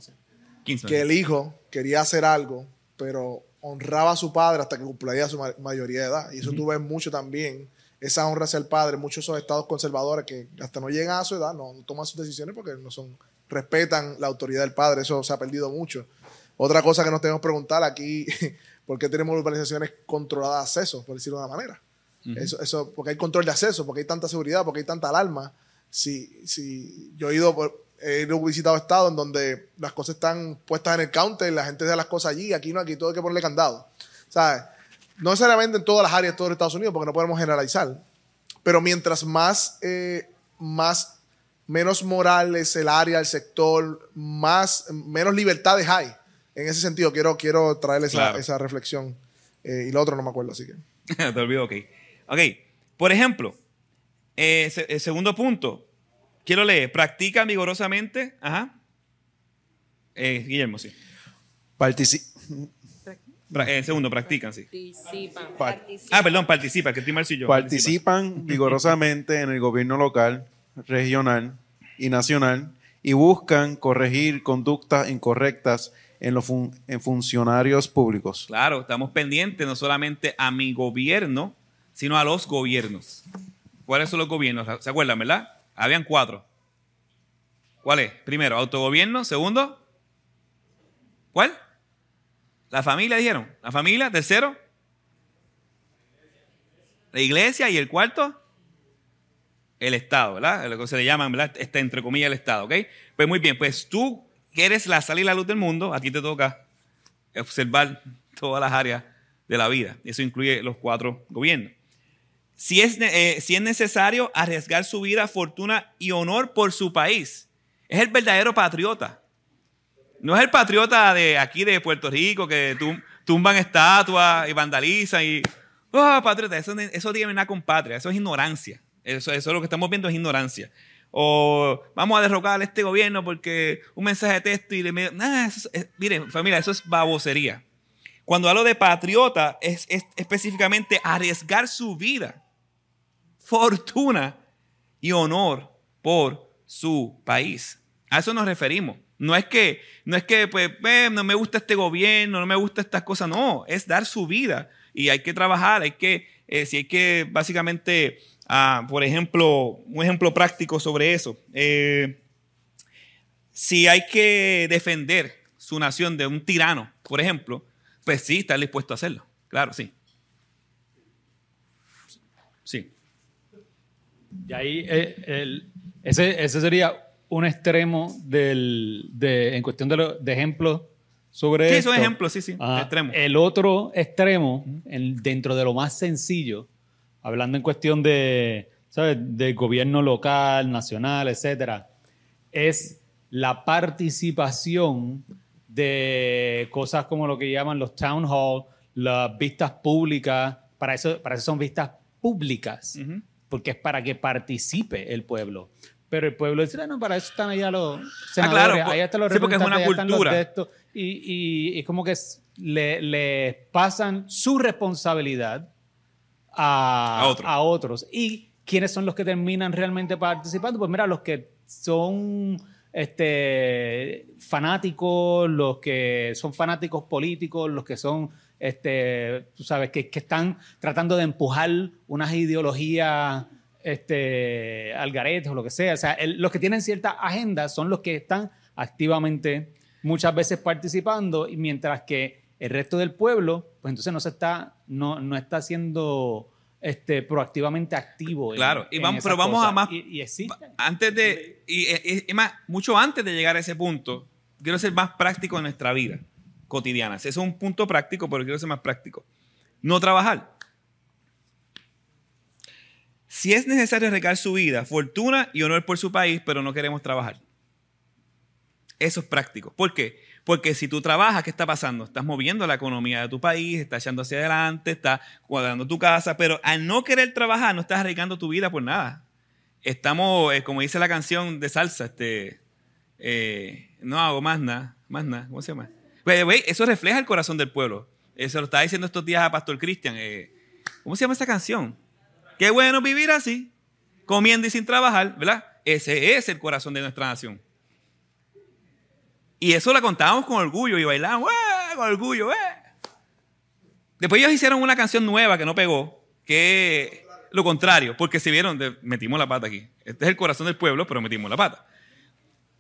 que el hijo quería hacer algo, pero honraba a su padre hasta que cumplía su mayoría de edad. Y eso tú ves mucho también, esa honra hacia el padre, muchos son estados conservadores que hasta no llegan a su edad, no, no toman sus decisiones porque no son, respetan la autoridad del padre, eso se ha perdido mucho. Otra cosa que nos tenemos que preguntar aquí, ¿por qué tenemos urbanizaciones controladas de acceso, por decirlo de una manera? eso, eso, porque hay control de acceso, porque hay tanta seguridad, porque hay tanta alarma. Si, si yo he ido, He visitado estados en donde las cosas están puestas en el counter, la gente deja las cosas allí, aquí no, aquí todo hay que ponerle candado. ¿Sabes? No necesariamente en todas las áreas de todo Estados Unidos, porque no podemos generalizar. Pero mientras más, eh, más menos moral es el área, el sector, más, menos libertades hay. En ese sentido, quiero, quiero traer esa, reflexión. Eh, y lo otro no me acuerdo, así que. Te olvido, ok. Ok, por ejemplo, el eh, segundo punto, quiero leer, practica vigorosamente. Ajá. Guillermo, sí. el segundo, practican, sí. Participan. ah, perdón, participan, que estoy mal yo. Participan vigorosamente en el gobierno local, regional y nacional y buscan corregir conductas incorrectas en los en funcionarios públicos. Claro, estamos pendientes no solamente a mi gobierno, sino a los gobiernos. ¿Cuáles son los gobiernos? ¿Se acuerdan, verdad? Habían cuatro. ¿Cuál es? Primero, autogobierno. Segundo, ¿cuál? La familia, dijeron. La familia. Tercero, la iglesia. Y el cuarto, el Estado, ¿verdad? Lo que se le llaman, ¿verdad? Este, entre comillas, el Estado, ¿ok? Pues muy bien, pues tú que eres la sal y la luz del mundo, a ti te toca observar todas las áreas de la vida. Eso incluye los cuatro gobiernos. Si es, eh, si es necesario arriesgar su vida, fortuna y honor por su país, es el verdadero patriota. No es el patriota de aquí de Puerto Rico que tumban estatuas y vandalizan y... Oh, patriota, eso, eso tiene nada con patria, eso es ignorancia. Eso, es lo que estamos viendo es ignorancia. O vamos a derrocar a este gobierno porque un mensaje de texto y le... Nah, miren, familia, eso es babosería. Cuando hablo de patriota, es, específicamente arriesgar su vida, fortuna y honor por su país. A eso nos referimos. No es que, no es que pues, no me gusta este gobierno, no me gusta estas cosas, no, es dar su vida. Y hay que trabajar, hay que, eh, si hay que básicamente Ah, por ejemplo, un ejemplo práctico sobre eso. Eh, si hay que defender su nación de un tirano, por ejemplo, pues sí, está dispuesto a hacerlo. Claro. Sí. Y ahí eh, ese, ese, sería un extremo del, de, en cuestión de, de ejemplos sobre Sí, son ejemplos, sí, sí, ah, extremo. El otro extremo, dentro de lo más sencillo, hablando en cuestión de, ¿sabes? de gobierno local, nacional, etcétera, es la participación de cosas como lo que llaman los town hall, las vistas públicas, para eso, para eso son vistas públicas, porque es para que participe el pueblo. Pero el pueblo dice, no, para eso están allá los senadores, ah, claro, allá están los sí, porque es una cultura. y, y, es como que le, le pasan su responsabilidad a, otros. ¿Y quiénes son los que terminan realmente participando? Pues mira, los que son este, fanáticos, los que son fanáticos políticos, los que son, este, tú sabes, que, que están tratando de empujar unas ideologías este, algaretes o lo que sea. O sea, los que tienen cierta agenda son los que están activamente muchas veces participando, y mientras que el resto del pueblo, pues entonces no se está, no, no está siendo este, proactivamente activo. Claro, y vamos, pero vamos a más. Y, Antes de, y, más, mucho antes de llegar a ese punto, quiero ser más práctico en nuestra vida cotidiana. Ese es un punto práctico, pero quiero ser más práctico. No trabajar. Si es necesario recar su vida, fortuna y honor por su país, pero no queremos trabajar. Eso es práctico. ¿Por qué? Porque si tú trabajas, ¿qué está pasando? Estás moviendo la economía de tu país, estás echando hacia adelante, estás cuadrando tu casa, pero al no querer trabajar, no estás arriesgando tu vida por nada. Estamos, eh, como dice la canción de salsa, este, eh, no hago más nada, más nada, ¿cómo se llama? Eso refleja el corazón del pueblo. Eso lo estaba diciendo estos días a Pastor Cristian. Eh, ¿Cómo se llama esa canción? Qué bueno vivir así, comiendo y sin trabajar, ¿verdad? Ese es el corazón de nuestra nación. Y eso la contábamos con orgullo y bailábamos con orgullo. ¡eh! Después ellos hicieron una canción nueva que no pegó, que lo contrario, porque si vieron, metimos la pata aquí. Este es el corazón del pueblo, pero metimos la pata.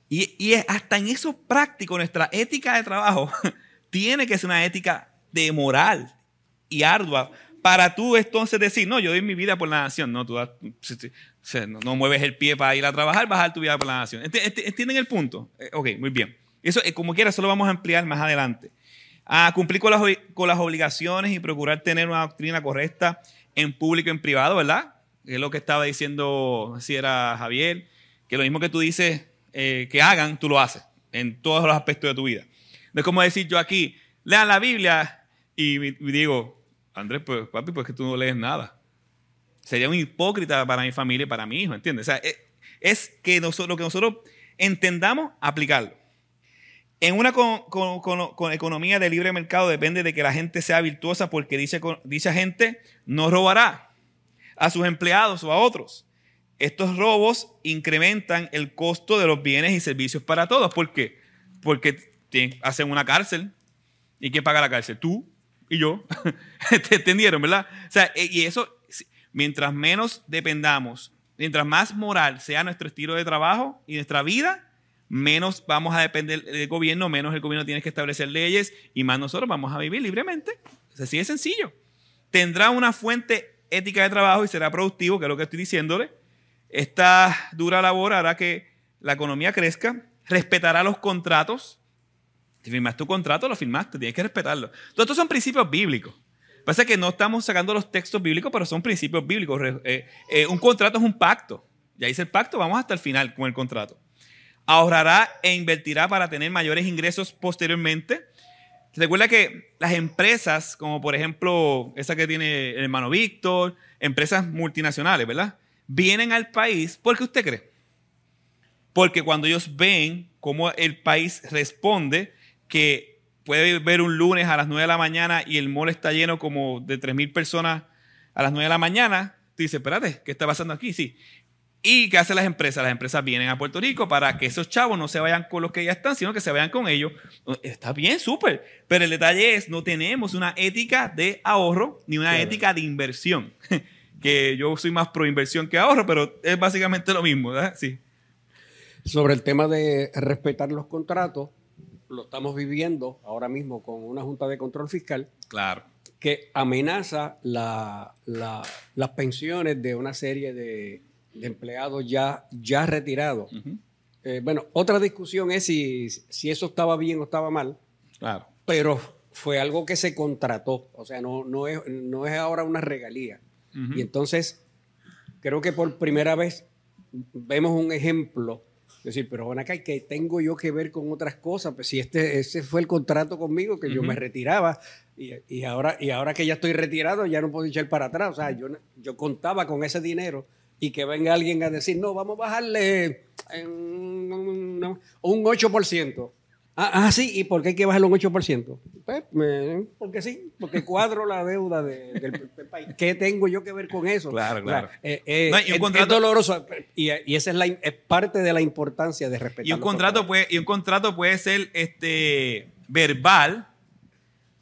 Y, hasta en eso práctico, nuestra ética de trabajo tiene que ser una ética de moral y ardua para tú entonces decir, no, yo doy mi vida por la nación. No, tú no, mueves el pie para ir a trabajar, vas a dar tu vida por la nación. ¿Entienden el punto? Eh, ok, muy bien. Eso, eh, como quiera, eso lo vamos a ampliar más adelante. A cumplir con las, con las obligaciones y procurar tener una doctrina correcta en público y en privado, ¿verdad? Es lo que estaba diciendo, si era Javier, que lo mismo que tú dices eh, que hagan, tú lo haces en todos los aspectos de tu vida. No es como decir yo aquí, lean la Biblia y, digo, Andrés, pues papi, pues que tú no lees nada. Sería un hipócrita para mi familia y para mi hijo, ¿entiendes? O sea, es, es que nosotros, lo que nosotros entendamos, aplicarlo. En una con, economía de libre mercado depende de que la gente sea virtuosa porque dice, dicha gente no robará a sus empleados o a otros. Estos robos incrementan el costo de los bienes y servicios para todos. ¿Por qué? Porque hacen una cárcel. ¿Y quién paga la cárcel? Tú y yo. ¿Te entendieron, verdad? O sea, e, y eso, mientras menos dependamos, mientras más moral sea nuestro estilo de trabajo y nuestra vida, menos vamos a depender del gobierno, menos el gobierno tiene que establecer leyes y más nosotros vamos a vivir libremente. Así de sencillo. Tendrá una fuente ética de trabajo y será productivo, que es lo que estoy diciéndole. Esta dura labor hará que la economía crezca, respetará los contratos. Si firmaste tu contrato, lo firmaste, tienes que respetarlo. Todos estos son principios bíblicos. Pasa que no estamos sacando los textos bíblicos, pero son principios bíblicos. Eh, eh, un contrato es un pacto. Ya hice el pacto, vamos hasta el final con el contrato ahorrará e invertirá para tener mayores ingresos posteriormente. Recuerda que las empresas, como por ejemplo esa que tiene el hermano Víctor, empresas multinacionales, ¿verdad? Vienen al país porque usted cree. Porque cuando ellos ven cómo el país responde, que puede ver un lunes a las 9 de la mañana y el mall está lleno como de 3.000 personas a las 9 de la mañana, tú dices, espérate, ¿qué está pasando aquí? Sí, ¿Y qué hacen las empresas? Las empresas vienen a Puerto Rico para que esos chavos no se vayan con los que ya están, sino que se vayan con ellos. Está bien, súper. Pero el detalle es, no tenemos una ética de ahorro ni una ética de inversión. que yo soy más pro inversión que ahorro, pero es básicamente lo mismo, ¿verdad? Sí. Sobre el tema de respetar los contratos, lo estamos viviendo ahora mismo con una Junta de Control Fiscal. Claro. Que amenaza las pensiones de una serie de de empleados ya, ya retirados. Eh, bueno, otra discusión es si, si, eso estaba bien o estaba mal. Claro. Pero fue algo que se contrató. O sea, no, no, es, no es ahora una regalía. Y entonces, creo que por primera vez vemos un ejemplo. Es decir, pero bueno, acá, que tengo yo que ver con otras cosas? Pues si este, ese fue el contrato conmigo, que yo me retiraba, y, y, ahora, y ahora que ya estoy retirado, ya no puedo echar para atrás. O sea, yo, yo contaba con ese dinero y que venga alguien a decir, no, vamos a bajarle un 8%. Ah, ah, sí, ¿y por qué hay que bajarle un 8%? Pues, porque sí, porque cuadro la deuda del, país. ¿Qué tengo yo que ver con eso? Claro, claro. Eh, eh, y un contrato, es doloroso y, esa es, la, parte de la importancia de respetar. Y un, contrato puede, y un contrato puede ser este, verbal,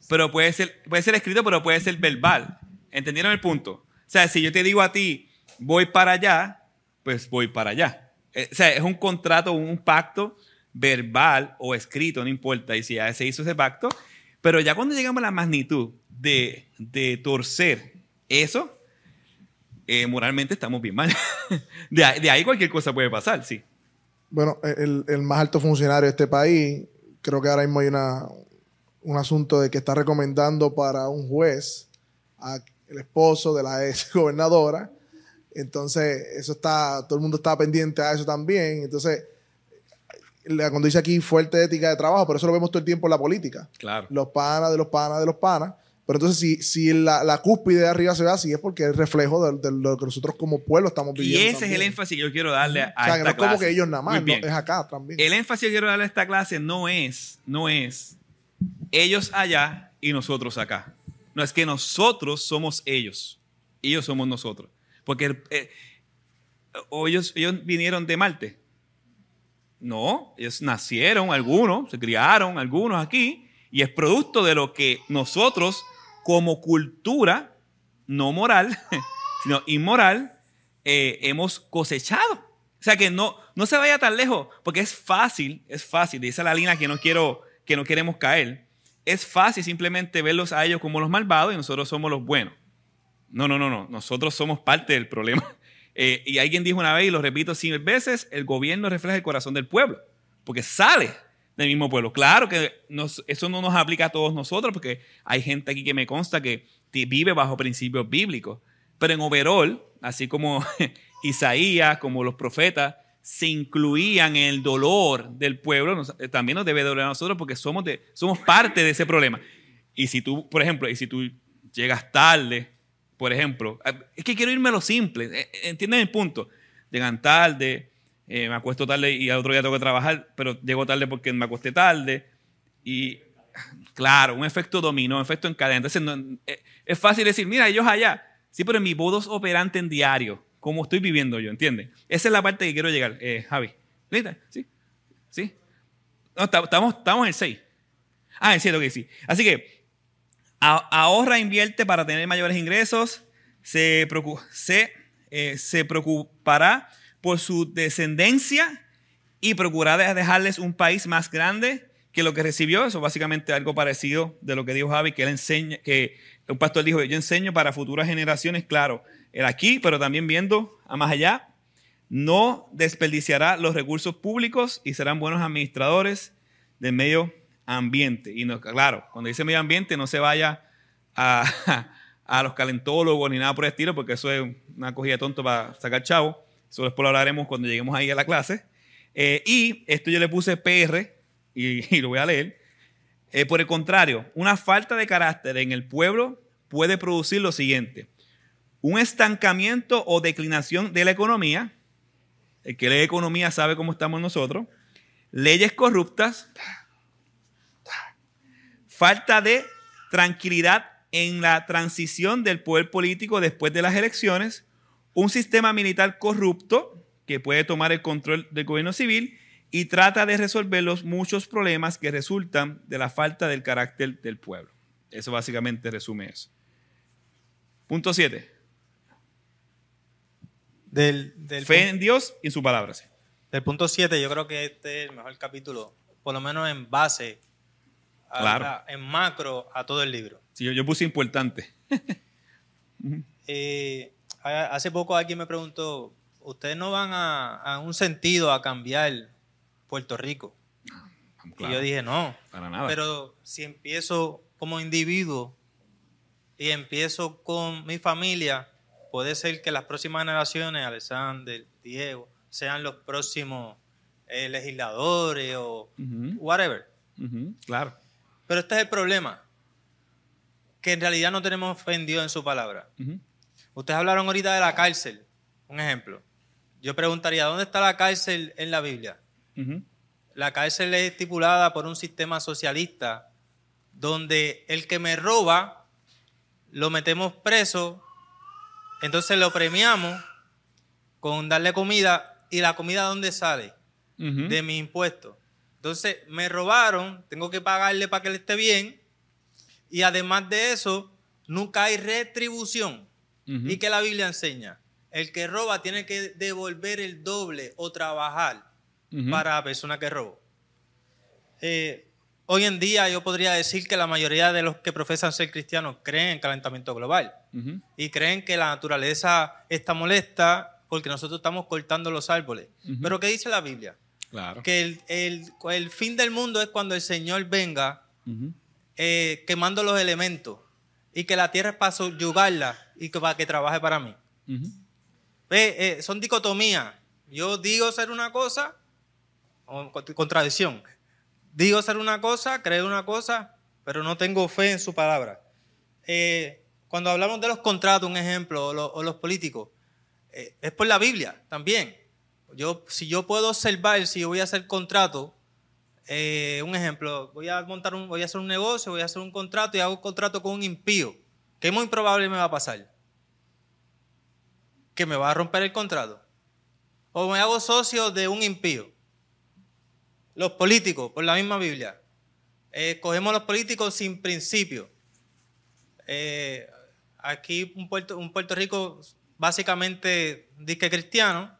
pero puede ser, puede ser escrito, pero puede ser verbal. ¿Entendieron el punto? O sea, si yo te digo a ti, voy para allá, pues voy para allá. Eh, o sea, es un contrato, un pacto verbal o escrito, no importa, y si ya se hizo ese pacto, pero ya cuando llegamos a la magnitud de, torcer eso, eh, moralmente estamos bien mal. de, ahí, cualquier cosa puede pasar, sí. Bueno, el, más alto funcionario de este país, creo que ahora mismo hay una, un asunto de que está recomendando para un juez a el esposo de la ex gobernadora entonces, eso está, todo el mundo está pendiente a eso también. Entonces, cuando dice aquí fuerte ética de trabajo, pero eso lo vemos todo el tiempo en la política. Claro. Los panas de los panas de los panas. Pero entonces, si, si la, la cúspide de arriba se ve así, es porque es reflejo de, lo que nosotros como pueblo estamos viviendo. Y ese es el énfasis que yo quiero darle a, o sea, que no es como que ellos nada más, es acá también. El énfasis que quiero darle a esta clase no es, no es ellos allá y nosotros acá. No es que nosotros somos ellos, ellos somos nosotros. Porque eh, ellos, ellos vinieron de Marte. No, ellos nacieron algunos, se criaron algunos aquí, y es producto de lo que nosotros como cultura, no moral, sino inmoral, eh, hemos cosechado. O sea que no, no se vaya tan lejos, porque es fácil, es fácil, dice la línea que no quiero, que no queremos caer. Es fácil simplemente verlos a ellos como los malvados y nosotros somos los buenos. No, no, no, no. Nosotros somos parte del problema. Eh, y alguien dijo una vez, y lo repito cien veces, el gobierno refleja el corazón del pueblo, porque sale del mismo pueblo. Claro que eso no nos aplica a todos nosotros, porque hay gente aquí que me consta que vive bajo principios bíblicos. Pero en overall, así como Isaías, como los profetas, se incluían en el dolor del pueblo, eh, también nos debe doler a nosotros porque somos, de, somos parte de ese problema. Y si tú, por ejemplo, y si tú llegas tarde, por ejemplo, eh, es que quiero irme a lo simple, eh, ¿entienden el punto? Llegan tarde, me acuesto tarde y al otro día tengo que trabajar, pero llego tarde porque me acosté tarde. Y claro, un efecto dominó, un efecto en cadena. Entonces, es fácil decir, mira, ellos allá, sí, pero en mi bodos operante en diario como estoy viviendo yo, ¿entiendes? Esa es la parte que quiero llegar, eh, Javi. ¿Lista? ¿Sí? ¿Sí? No, estamos, estamos en el 6. Ah, es cierto que sí. Así que ahorra, invierte para tener mayores ingresos, se, se, eh, se preocupará por su descendencia y procurará dejarles un país más grande que lo que recibió. Eso básicamente algo parecido de lo que dijo Javi, que él enseña, que un pastor dijo, yo enseño para futuras generaciones, claro, era aquí, pero también viendo a más allá, no desperdiciará los recursos públicos y serán buenos administradores del medio ambiente. Y no, claro, cuando dice medio ambiente, no se vaya a, a los calentólogos ni nada por el estilo, porque eso es una cogida tonto para sacar chavo. Eso después lo hablaremos cuando lleguemos ahí a la clase. Eh, y esto yo le puse PR, y, lo voy a leer. Eh, por el contrario, una falta de carácter en el pueblo puede producir lo siguiente un estancamiento o declinación de la economía. El que lee economía sabe cómo estamos nosotros. Leyes corruptas. Falta de tranquilidad en la transición del poder político después de las elecciones. Un sistema militar corrupto que puede tomar el control del gobierno civil y trata de resolver los muchos problemas que resultan de la falta del carácter del pueblo. Eso básicamente resume eso. Punto 7. Del, Fe en Dios y en su palabra. Del punto 7, yo creo que este es el mejor capítulo, por lo menos en base, en macro, a todo el libro. Sí, yo, puse importante. Eh, hace poco alguien me preguntó, ¿ustedes no van a, un sentido a cambiar Puerto Rico? Y yo dije, no. Para nada. Pero si empiezo como individuo y empiezo con mi familia, puede ser que las próximas generaciones, Alexander, Diego, sean los próximos eh, legisladores o whatever. Claro. Pero este es el problema, que en realidad no tenemos fe en Dios en su palabra. Ustedes hablaron ahorita de la cárcel, un ejemplo. Yo preguntaría, ¿dónde está la cárcel en la Biblia? La cárcel es estipulada por un sistema socialista donde el que me roba lo metemos preso entonces lo premiamos con darle comida y la comida ¿dónde sale? De mi impuesto. Entonces me robaron, tengo que pagarle para que le esté bien y además de eso, nunca hay retribución. ¿Y que la Biblia enseña? El que roba tiene que devolver el doble o trabajar para la persona que robó. Eh, Hoy en día yo podría decir que la mayoría de los que profesan ser cristianos creen en calentamiento global y creen que la naturaleza está molesta porque nosotros estamos cortando los árboles. Pero ¿qué dice la Biblia? Claro. Que el, fin del mundo es cuando el Señor venga eh, quemando los elementos y que la tierra es para subyugarla y que para que trabaje para mí. Eh, son dicotomías. Yo digo ser una cosa, o contradicción digo ser una cosa, creo una cosa, pero no tengo fe en su palabra. Eh, cuando hablamos de los contratos, un ejemplo, o, los políticos, es por la Biblia también. Yo, si yo puedo observar, si yo voy a hacer contrato, eh, un ejemplo, voy a montar un, voy a hacer un negocio, voy a hacer un contrato y hago un contrato con un impío, ¿qué muy probable me va a pasar? Que me va a romper el contrato. O me hago socio de un impío los políticos, por la misma Biblia. Escogemos los políticos sin principio. Eh, aquí un Puerto, un Puerto Rico básicamente dice cristiano.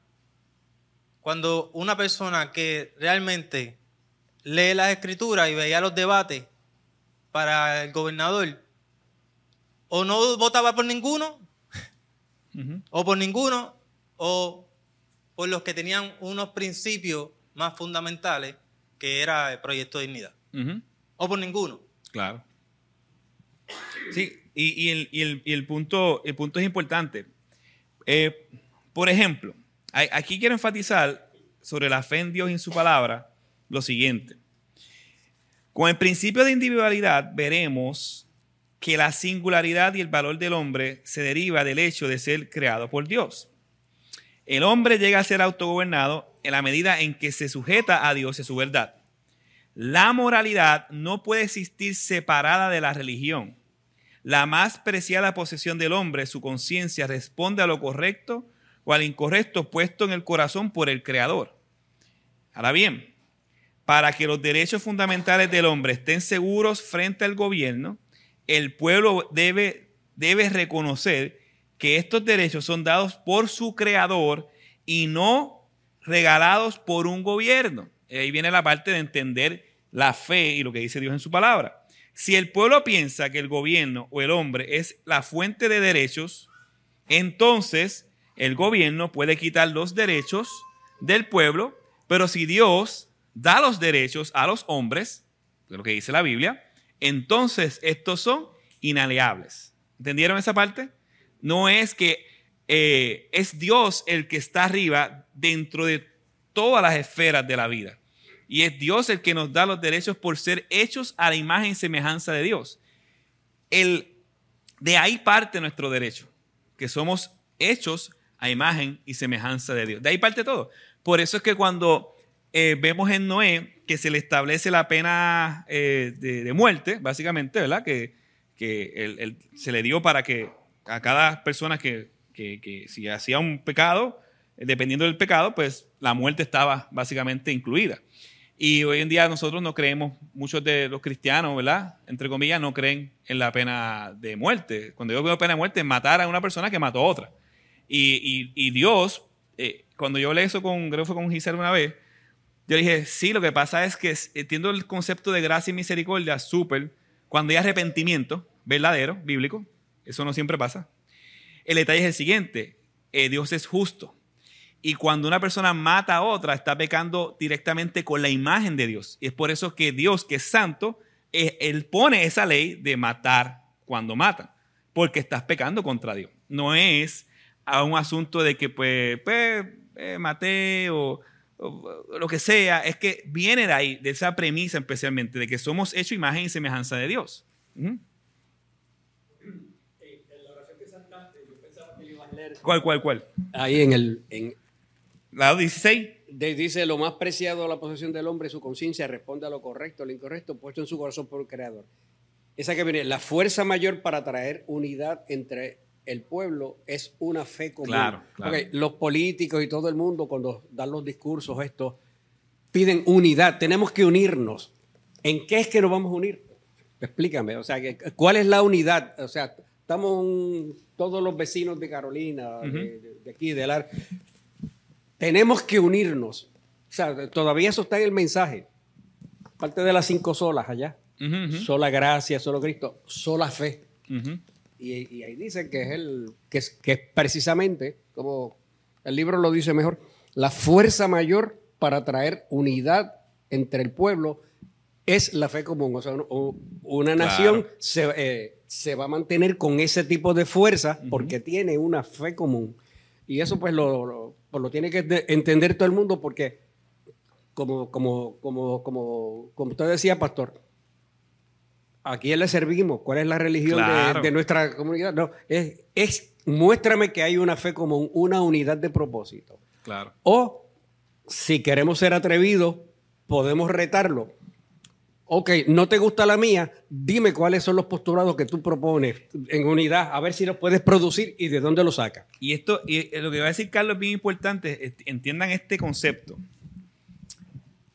Cuando una persona que realmente lee las escrituras y veía los debates para el gobernador, o no votaba por ninguno, O por ninguno, o por los que tenían unos principios más fundamentales, que era el proyecto de dignidad. O por ninguno. Claro. Sí, y, el, punto, el punto es importante. Eh, por ejemplo, aquí quiero enfatizar sobre la fe en Dios y en su palabra lo siguiente. Con el principio de individualidad veremos que la singularidad y el valor del hombre se deriva del hecho de ser creado por Dios. El hombre llega a ser autogobernado en la medida en que se sujeta a Dios y a su verdad. La moralidad no puede existir separada de la religión. La más preciada posesión del hombre, su conciencia, responde a lo correcto o al incorrecto puesto en el corazón por el Creador. Ahora bien, para que los derechos fundamentales del hombre estén seguros frente al gobierno, el pueblo debe, debe reconocer que estos derechos son dados por su creador y no regalados por un gobierno. Ahí viene la parte de entender la fe y lo que dice Dios en su palabra. Si el pueblo piensa que el gobierno o el hombre es la fuente de derechos, entonces el gobierno puede quitar los derechos del pueblo, pero si Dios da los derechos a los hombres, lo que dice la Biblia, entonces estos son inaleables. ¿Entendieron esa parte? No es que eh, es Dios el que está arriba dentro de todas las esferas de la vida. Y es Dios el que nos da los derechos por ser hechos a la imagen y semejanza de Dios. El, de ahí parte nuestro derecho, que somos hechos a imagen y semejanza de Dios. De ahí parte todo. Por eso es que cuando eh, vemos en Noé que se le establece la pena eh, de, muerte, básicamente, ¿verdad? Que, se le dio para que a cada persona que, si hacía un pecado, dependiendo del pecado, pues la muerte estaba básicamente incluida. Y hoy en día nosotros no creemos, muchos de los cristianos, ¿verdad? Entre comillas, no creen en la pena de muerte. Cuando yo veo pena de muerte, matar a una persona que mató a otra. Y, Dios, eh, cuando yo leí eso con, creo que fue con Giselle una vez, yo dije, sí, lo que pasa es que entiendo el concepto de gracia y misericordia súper cuando hay arrepentimiento verdadero, bíblico. Eso no siempre pasa. El detalle es el siguiente, eh, Dios es justo. Y cuando una persona mata a otra, está pecando directamente con la imagen de Dios. Y es por eso que Dios, que es santo, eh, Él pone esa ley de matar cuando mata, porque estás pecando contra Dios. No es a un asunto de que, pues, pues eh, maté o lo que sea, es que viene de ahí, de esa premisa especialmente, de que somos hecho imagen y semejanza de Dios. ¿Cuál, cuál, cuál? Ahí en el... En, Lado 16. dice, lo más preciado de la posesión del hombre, su conciencia, responde a lo correcto, lo incorrecto, puesto en su corazón por el Creador. Esa que viene, la fuerza mayor para traer unidad entre el pueblo es una fe común. Claro, los políticos y todo el mundo cuando dan los discursos estos piden unidad, tenemos que unirnos. ¿En qué es que nos vamos a unir? Explícame, o sea, ¿cuál es la unidad? O sea, estamos todos los vecinos de Carolina, de, aquí, de la... Tenemos que unirnos. O sea, todavía eso está en el mensaje. Parte de las cinco solas allá. Sola gracia, solo Cristo, sola fe. Y, ahí dice que es, el, que es, que precisamente, como el libro lo dice mejor, la fuerza mayor para traer unidad entre el pueblo es la fe común. O sea, una nación eh, se, va a mantener con ese tipo de fuerza porque tiene una fe común. Y eso pues lo, pues, lo, tiene que entender todo el mundo porque, como, como, como, como, como usted decía, pastor, ¿a quién le servimos? ¿Cuál es la religión de, nuestra comunidad? No, es, es, muéstrame que hay una fe común, una unidad de propósito. Claro. O, si queremos ser atrevidos, podemos retarlo. Ok, no te gusta la mía, dime cuáles son los postulados que tú propones en unidad, a ver si los puedes producir y de dónde los sacas. Y esto, y lo que va a decir Carlos es bien importante, entiendan este concepto.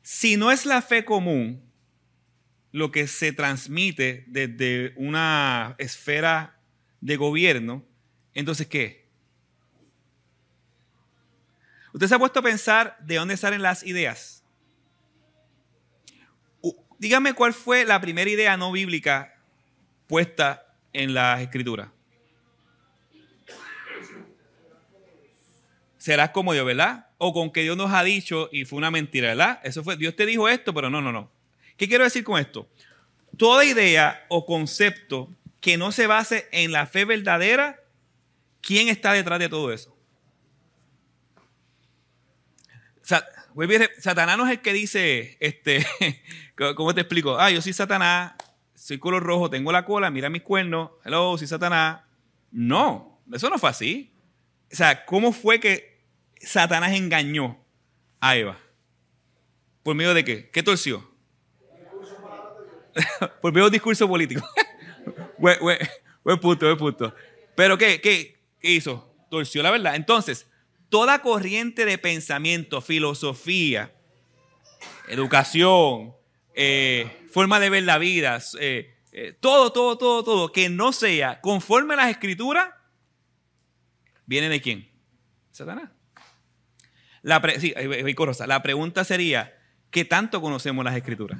Si no es la fe común, lo que se transmite desde una esfera de gobierno, entonces ¿qué? ¿Usted se ha puesto a pensar de dónde salen las ideas? Dígame cuál fue la primera idea no bíblica puesta en las escrituras. serás como Dios, ¿verdad? O con que Dios nos ha dicho y fue una mentira, ¿verdad? Eso fue, Dios te dijo esto, pero no, no, no. ¿Qué quiero decir con esto? Toda idea o concepto que no se base en la fe verdadera, ¿quién está detrás de todo eso? Satanás no es el que dice, este, ¿cómo te explico? Ah, yo soy Satanás, soy color rojo, tengo la cola, mira mis cuernos, hello, soy Satanás. No, eso no fue así. O sea, ¿cómo fue que Satanás engañó a Eva? ¿Por medio de qué? ¿Qué torció? Por medio de discurso político. buen, punto, buen punto. Pero ¿qué, ¿qué hizo? Torció la verdad. Entonces, toda corriente de pensamiento, filosofía, educación, eh, forma de ver la vida, eh, eh, todo, todo, todo, todo, que no sea conforme a las escrituras, ¿viene de quién? Satanás. La, sí, la pregunta sería, ¿qué tanto conocemos las escrituras?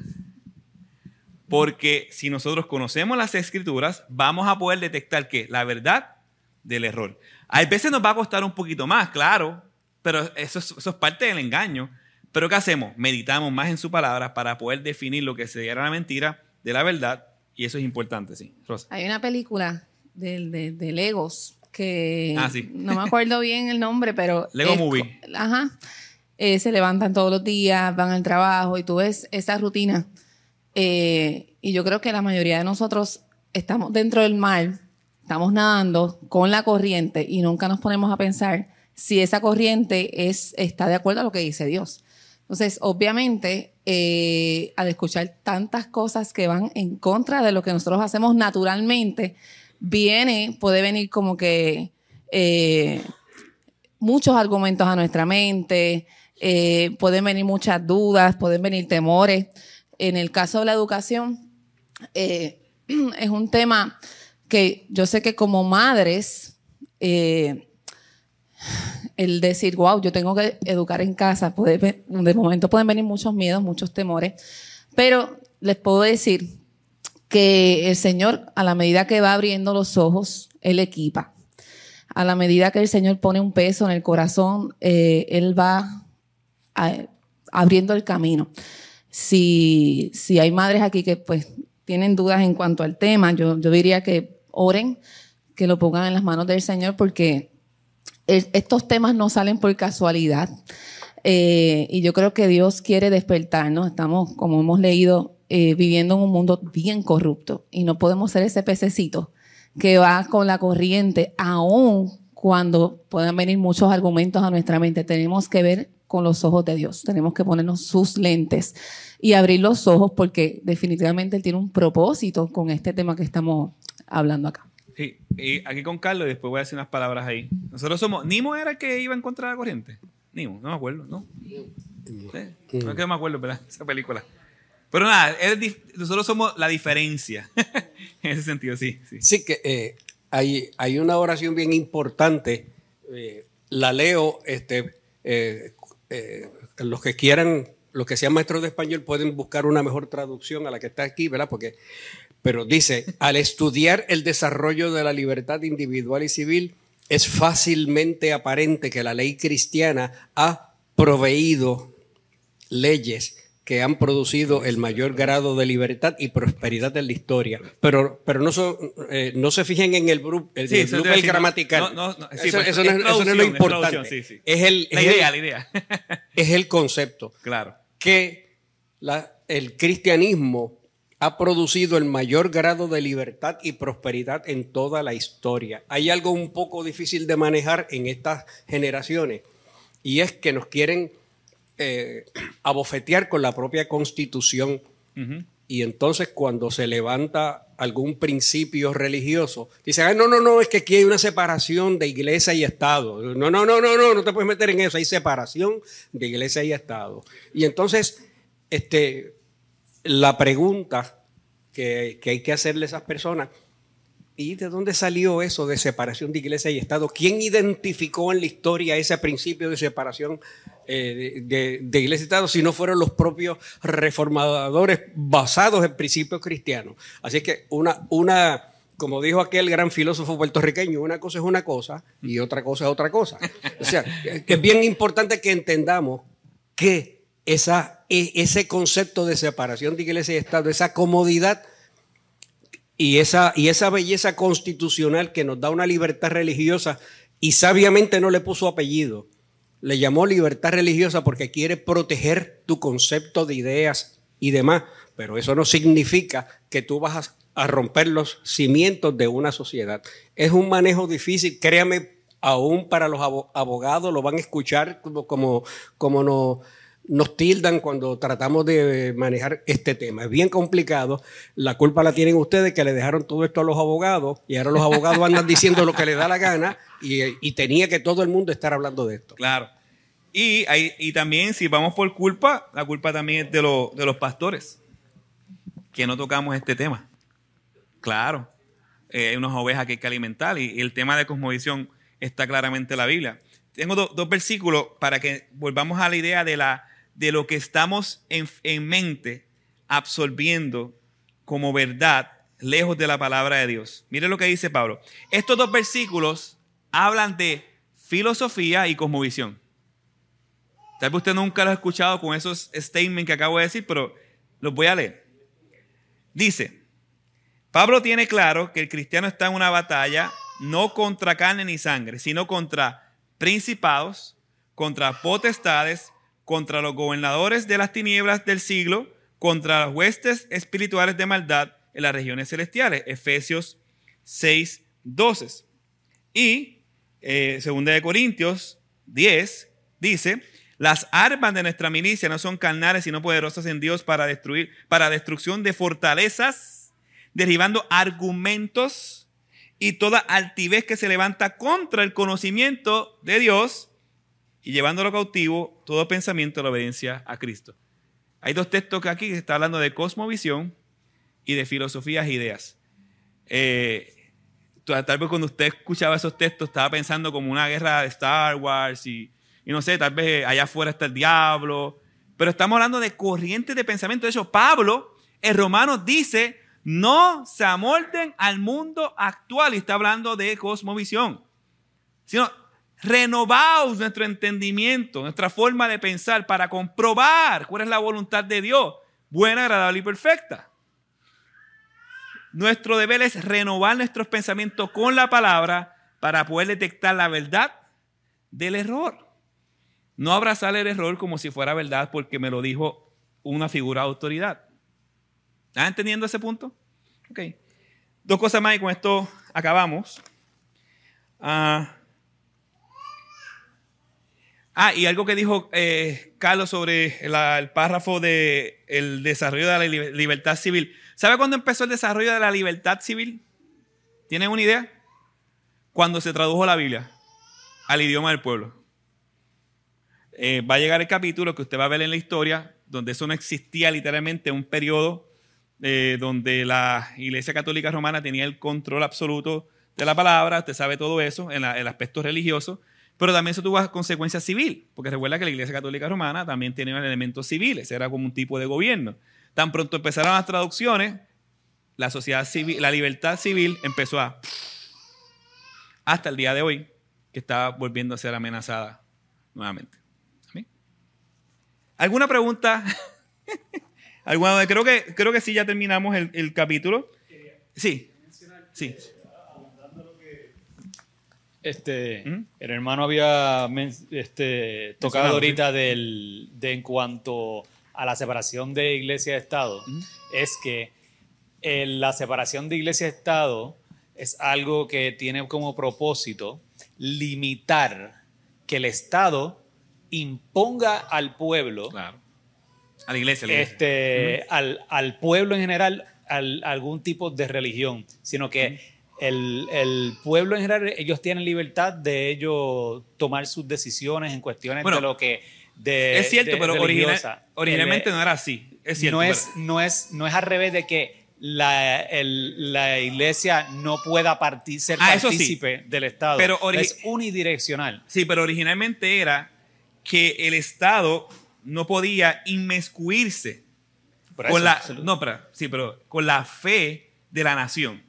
Porque si nosotros conocemos las escrituras, vamos a poder detectar que la verdad del error. A veces nos va a costar un poquito más, claro, pero eso eso es parte del engaño. Pero ¿qué hacemos? Meditamos más en su palabra para poder definir lo que sería la mentira de la verdad. Y eso es importante, sí. Hay una película de, de, Legos que ah, no me acuerdo bien el nombre, pero... Lego Movie. Ajá. Eh, se levantan todos los días, van al trabajo y tú ves esa rutina. Eh, y yo creo que la mayoría de nosotros estamos dentro del mar, estamos nadando con la corriente y nunca nos ponemos a pensar si esa corriente es, está de acuerdo a lo que dice Dios. Entonces, obviamente, eh, al escuchar tantas cosas que van en contra de lo que nosotros hacemos naturalmente, viene, puede venir como que eh, muchos argumentos a nuestra mente, pueden venir muchas dudas, pueden venir temores. En el caso de la educación, es un tema que yo sé que como madres, el decir, wow, yo tengo que educar en casa, de momento pueden venir muchos miedos, muchos temores, pero les puedo decir que el Señor, a la medida que va abriendo los ojos, Él equipa. A la medida que el Señor pone un peso en el corazón, eh, Él va abriendo el camino. Si, si hay madres aquí que pues tienen dudas en cuanto al tema, yo, yo diría que oren, que lo pongan en las manos del Señor, porque estos temas no salen por casualidad. Eh, y yo creo que Dios quiere despertarnos. Estamos, como hemos leído, eh, viviendo en un mundo bien corrupto y no podemos ser ese pececito que va con la corriente, aun cuando puedan venir muchos argumentos a nuestra mente. Tenemos que ver con los ojos de Dios. Tenemos que ponernos sus lentes y abrir los ojos porque definitivamente Él tiene un propósito con este tema que estamos hablando acá. Sí, y aquí con Carlos, y después voy a decir unas palabras ahí. Nosotros somos. ¿Nimo era el que iba en contra de la corriente? Nimo, no me acuerdo, ¿no? No es que me acuerdo, ¿verdad? Esa película. Pero nada, nosotros somos la diferencia. en ese sentido, sí. Sí, sí que eh, hay, hay una oración bien importante. Eh, la leo, este, eh, los que quieran, los que sean maestros de español pueden buscar una mejor traducción a la que está aquí, ¿verdad? Porque pero dice, al estudiar el desarrollo de la libertad individual y civil, es fácilmente aparente que la ley cristiana ha proveído leyes que han producido el mayor grado de libertad y prosperidad en la historia. Pero, pero no, eh, no se fijen en el, el, gramatical. eso, no, es, lo importante. Es, el, la idea, la idea. es el concepto. Claro. Que la, el cristianismo ha producido el mayor grado de libertad y prosperidad en toda la historia. Hay algo un poco difícil de manejar en estas generaciones y es que nos quieren eh, abofetear con la propia constitución. Y entonces cuando se levanta algún principio religioso, dicen, no, no, no, es que aquí hay una separación de iglesia y Estado. No, no, no, no, no, no te puedes meter en eso, hay separación de iglesia y Estado. Y entonces, este, la pregunta que, hay que hacerle a esas personas, ¿y de dónde salió eso de separación de iglesia y Estado? ¿Quién identificó en la historia ese principio de separación eh, de, iglesia y Estado si no fueron los propios reformadores basados en principios cristianos? Así que una, una como dijo aquel gran filósofo puertorriqueño, una cosa es una cosa y otra cosa es otra cosa. O sea, es bien importante que entendamos que esa, e, ese concepto de separación de iglesia y Estado, esa comodidad y esa, y esa belleza constitucional que nos da una libertad religiosa y sabiamente no le puso apellido, le llamó libertad religiosa porque quiere proteger tu concepto de ideas y demás, pero eso no significa que tú vas a, romper los cimientos de una sociedad. Es un manejo difícil, créame, aún para los abogados lo van a escuchar como, como, como nos nos tildan cuando tratamos de manejar este tema. Es bien complicado. La culpa la tienen ustedes que le dejaron todo esto a los abogados y ahora los abogados andan diciendo lo que les da la gana y, tenía que todo el mundo estar hablando de esto. Claro. Y, y también si vamos por culpa, la culpa también es de, de los pastores, que no tocamos este tema. Claro. Eh, hay unas ovejas que hay que alimentar y, el tema de cosmovisión está claramente en la Biblia. Tengo dos versículos para que volvamos a la idea de la de lo que estamos en, mente absorbiendo como verdad lejos de la palabra de Dios. Mire lo que dice Pablo. Estos dos versículos hablan de filosofía y cosmovisión. Tal vez usted nunca lo ha escuchado con esos statements que acabo de decir, pero los voy a leer. Dice, Pablo tiene claro que el cristiano está en una batalla no contra carne ni sangre, sino contra principados, contra potestades, contra los gobernadores de las tinieblas del siglo, contra las huestes espirituales de maldad en las regiones celestiales. Efesios 6, 12. Y eh, segunda de Corintios 10 dice, las armas de nuestra milicia no son carnales, sino poderosas en Dios para destruir, para destrucción de fortalezas, derribando argumentos y toda altivez que se levanta contra el conocimiento de Dios y llevándolo cautivo todo pensamiento de la obediencia a Cristo. Hay dos textos aquí que está hablando de cosmovisión y de filosofías e ideas. Eh, tal vez cuando usted escuchaba esos textos estaba pensando como una guerra de Star Wars y, y no sé, tal vez allá afuera está el diablo. Pero estamos hablando de corrientes de pensamiento. De hecho, Pablo, el romano, dice, no se amolden al mundo actual y está hablando de cosmovisión. Sino Renovaos nuestro entendimiento, nuestra forma de pensar para comprobar cuál es la voluntad de Dios, buena, agradable y perfecta. Nuestro deber es renovar nuestros pensamientos con la palabra para poder detectar la verdad del error. No abrazar el error como si fuera verdad porque me lo dijo una figura de autoridad. ¿Están entendiendo ese punto? Ok. Dos cosas más y con esto acabamos. Ah, Ah, y algo que dijo eh, Carlos sobre el párrafo del el desarrollo de la libertad civil. ¿Sabe cuándo empezó el desarrollo de la libertad civil? ¿Tienen una idea? Cuando se tradujo la Biblia al idioma del pueblo. Eh, va a llegar el capítulo que usted va a ver en la historia, donde eso no existía literalmente, un periodo eh, donde la Iglesia Católica Romana tenía el control absoluto de la palabra, usted sabe todo eso en el aspecto religioso. Pero también eso tuvo consecuencias civil, porque recuerda que la Iglesia Católica Romana también tenía elementos civiles, era como un tipo de gobierno. Tan pronto empezaron las traducciones, la sociedad civil, la libertad civil empezó a hasta el día de hoy, que está volviendo a ser amenazada nuevamente. ¿Alguna pregunta? ¿Alguna? Creo que, creo que sí, ya terminamos el, el capítulo. Sí. Sí. Este, ¿Mm? El hermano había este, tocado ahorita del, de en cuanto a la separación de iglesia y Estado. ¿Mm? Es que eh, la separación de iglesia y Estado es algo que tiene como propósito limitar que el Estado imponga al pueblo, a la iglesia, Este, al, al, pueblo en general, algún tipo de religión, sino que el, pueblo en general, ellos tienen libertad de ellos tomar sus decisiones en cuestiones de lo que... De, es cierto, pero originalmente no era así. Es cierto, no, es, no, es, no es al revés de que la, la iglesia no pueda ser ah, partícipe del Estado. Pero es unidireccional. Sí, pero originalmente era que el Estado no podía inmiscuirse con la, no, pero, sí, pero con la fe de la nación.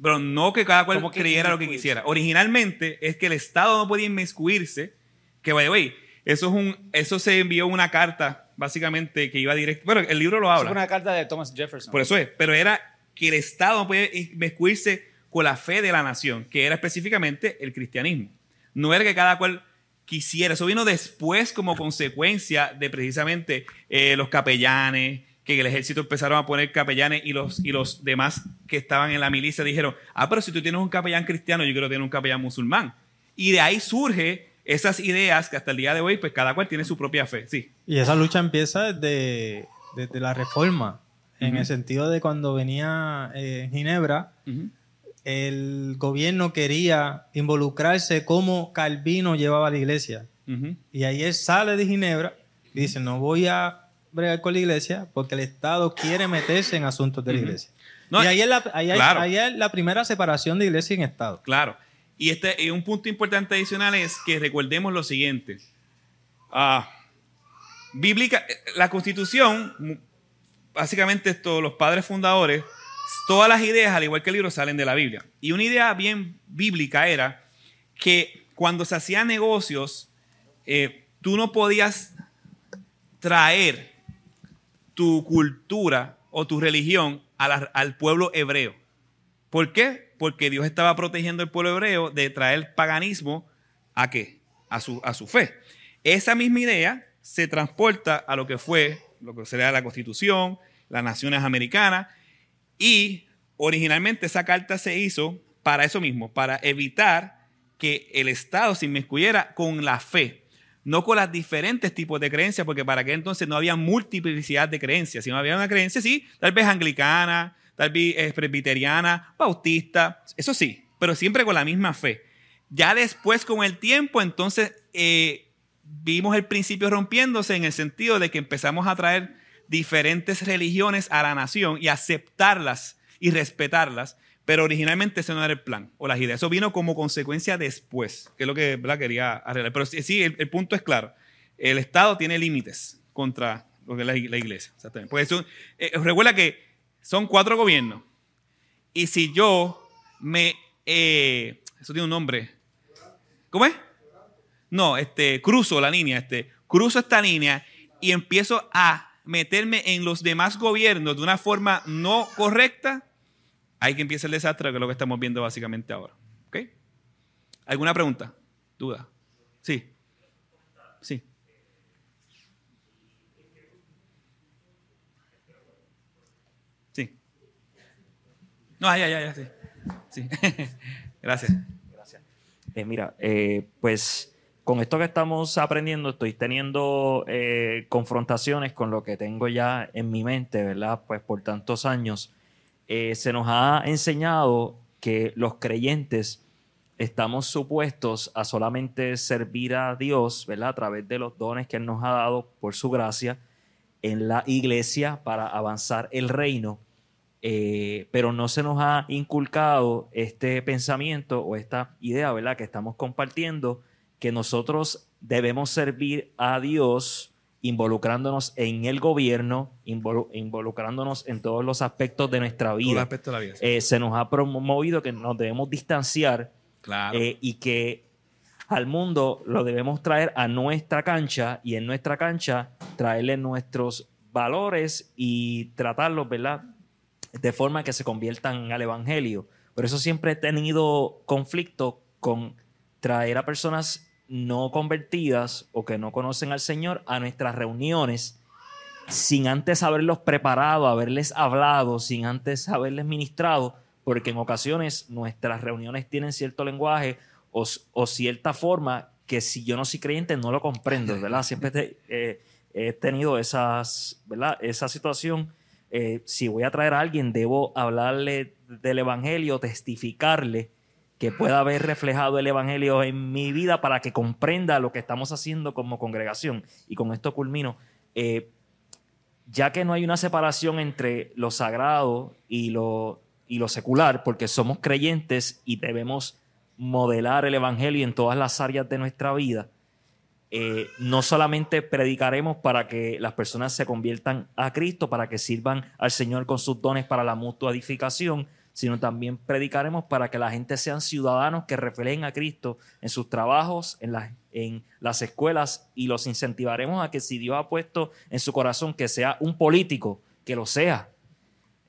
Pero no que cada cual creyera lo que quisiera. Originalmente es que el Estado no podía inmiscuirse, que by the way, eso, es un, eso se envió una carta, básicamente, que iba directo. Bueno, el libro lo habla. Es una carta de Thomas Jefferson. Por eso es. Pero era que el Estado no podía inmiscuirse con la fe de la nación, que era específicamente el cristianismo. No era que cada cual quisiera. Eso vino después como consecuencia de precisamente eh, los capellanes, que en el ejército empezaron a poner capellanes y los, y los demás que estaban en la milicia dijeron, ah, pero si tú tienes un capellán cristiano, yo quiero tener un capellán musulmán. Y de ahí surge esas ideas que hasta el día de hoy, pues cada cual tiene su propia fe. Sí. Y esa lucha empieza desde, desde la reforma, en el sentido de cuando venía eh, Ginebra, el gobierno quería involucrarse como Calvino llevaba a la iglesia. Y ahí él sale de Ginebra y dice, no voy a bregar con la iglesia porque el Estado quiere meterse en asuntos de la iglesia. y ahí es, la, ahí, es la primera separación de iglesia y Estado. Claro. Y este y un punto importante adicional es que recordemos lo siguiente. Ah, bíblica, la constitución, básicamente todos los padres fundadores, todas las ideas, al igual que el libro, salen de la Biblia. Y una idea bien bíblica era que cuando se hacían negocios, eh, tú no podías traer tu cultura o tu religión al pueblo hebreo. ¿Por qué? Porque Dios estaba protegiendo al pueblo hebreo de traer paganismo a qué? A su, a su fe. Esa misma idea se transporta a lo que fue, lo que sería la Constitución, las naciones americanas, y originalmente esa carta se hizo para eso mismo, para evitar que el Estado se inmiscuyera con la fe no con las diferentes tipos de creencias, porque para aquel entonces no había multiplicidad de creencias, sino había una creencia, sí, tal vez anglicana, tal vez eh, presbiteriana, bautista, eso sí, pero siempre con la misma fe. Ya después, con el tiempo, entonces eh, vimos el principio rompiéndose en el sentido de que empezamos a traer diferentes religiones a la nación y aceptarlas y respetarlas pero originalmente ese no era el plan o las ideas. Eso vino como consecuencia después, que es lo que quería arreglar. Pero sí, el, punto es claro. El Estado tiene límites contra lo que es la, iglesia. Exactamente. Porque eso, eh, recuerda que son cuatro gobiernos. Y si yo me... Eh, eso tiene un nombre. ¿Cómo es? No, este, cruzo la línea. Este, cruzo esta línea y empiezo a meterme en los demás gobiernos de una forma no correcta, hay que empieza el desastre, que es lo que estamos viendo básicamente ahora. ¿Ok? ¿Alguna pregunta? ¿Duda? Sí. Sí. Sí. No, ya, ya, ya, sí. Sí. Gracias. Gracias. Eh, mira, eh, pues con esto que estamos aprendiendo, estoy teniendo eh, confrontaciones con lo que tengo ya en mi mente, ¿verdad? Pues por tantos años eh, se nos ha enseñado que los creyentes estamos supuestos a solamente servir a Dios, ¿verdad? A través de los dones que Él nos ha dado por su gracia en la iglesia para avanzar el reino. Eh, pero no se nos ha inculcado este pensamiento o esta idea, ¿verdad? Que estamos compartiendo, que nosotros debemos servir a Dios involucrándonos en el gobierno, involucrándonos en todos los aspectos de nuestra vida. Eh, se nos ha promovido que nos debemos distanciar eh, y que al mundo lo debemos traer a nuestra cancha y en nuestra cancha traerle nuestros valores y tratarlos, ¿verdad? De forma que se conviertan al evangelio. Por eso siempre he tenido conflicto con traer a personas no convertidas o que no conocen al Señor a nuestras reuniones sin antes haberlos preparado, haberles hablado, sin antes haberles ministrado, porque en ocasiones nuestras reuniones tienen cierto lenguaje o, cierta forma que si yo no soy creyente no lo comprendo, ¿verdad? Siempre eh, he tenido esas, ¿verdad? esa situación. Eh, si voy a traer a alguien, debo hablarle del Evangelio, testificarle que pueda haber reflejado el Evangelio en mi vida para que comprenda lo que estamos haciendo como congregación. Y con esto culmino. Eh, ya que no hay una separación entre lo sagrado y lo, y lo secular, porque somos creyentes y debemos modelar el Evangelio en todas las áreas de nuestra vida, eh, no solamente predicaremos para que las personas se conviertan a Cristo, para que sirvan al Señor con sus dones para la mutua edificación, sino también predicaremos para que la gente sean ciudadanos que reflejen a Cristo en sus trabajos, en las, en las escuelas, y los incentivaremos a que si Dios ha puesto en su corazón que sea un político, que lo sea.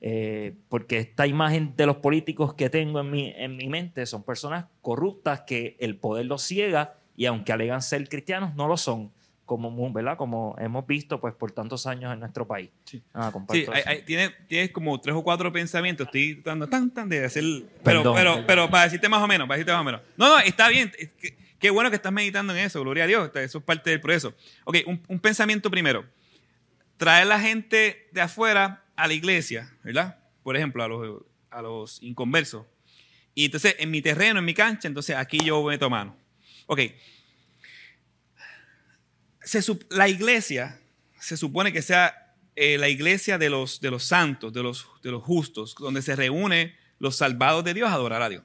Eh, porque esta imagen de los políticos que tengo en mi, en mi mente son personas corruptas que el poder los ciega y aunque alegan ser cristianos, no lo son como, ¿verdad? como hemos visto pues, por tantos años en nuestro país. Sí, ah, tienes, como tres o cuatro pensamientos, estoy tratando tan, tan de hacer... Pero, pero, pero para decirte más o menos, para decirte más o menos. No, no, está bien. Qué bueno que estás meditando en eso, gloria a Dios, eso es parte del proceso. Ok, un, pensamiento primero. Traer la gente de afuera a la iglesia, ¿verdad? Por ejemplo, a los, a los inconversos. Y entonces, en mi terreno, en mi cancha, entonces aquí yo meto mano. Ok, la iglesia se supone que sea eh, la iglesia de los, de los santos, de los, de los justos, donde se reúne los salvados de Dios a adorar a Dios.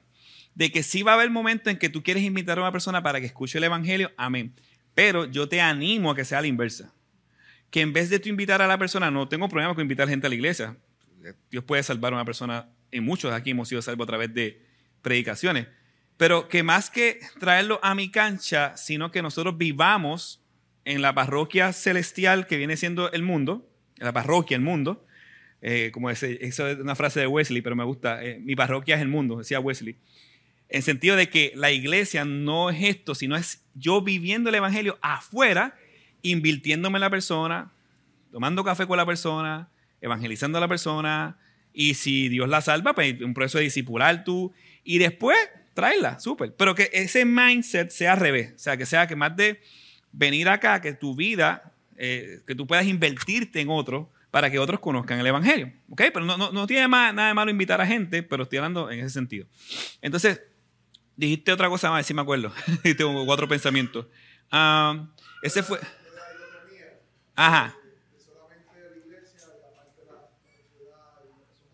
De que sí va a haber momentos en que tú quieres invitar a una persona para que escuche el Evangelio, amén. Pero yo te animo a que sea la inversa. Que en vez de tú invitar a la persona, no tengo problema con invitar gente a la iglesia. Dios puede salvar a una persona, y muchos aquí hemos sido salvos a través de predicaciones. Pero que más que traerlo a mi cancha, sino que nosotros vivamos en la parroquia celestial que viene siendo el mundo, la parroquia, el mundo, eh, como ese, eso es una frase de Wesley, pero me gusta, eh, mi parroquia es el mundo, decía Wesley, en sentido de que la iglesia no es esto, sino es yo viviendo el Evangelio afuera, invirtiéndome en la persona, tomando café con la persona, evangelizando a la persona, y si Dios la salva, pues un proceso de discipular tú, y después traerla, súper, pero que ese mindset sea al revés, o sea, que sea que más de venir acá, que tu vida, eh, que tú puedas invertirte en otro para que otros conozcan el Evangelio. ¿Ok? Pero no, no, tiene nada de malo invitar a gente, pero estoy hablando en ese sentido. Entonces, dijiste otra cosa más, si me acuerdo. Tengo cuatro pensamientos. Ah, ese fue... Ajá.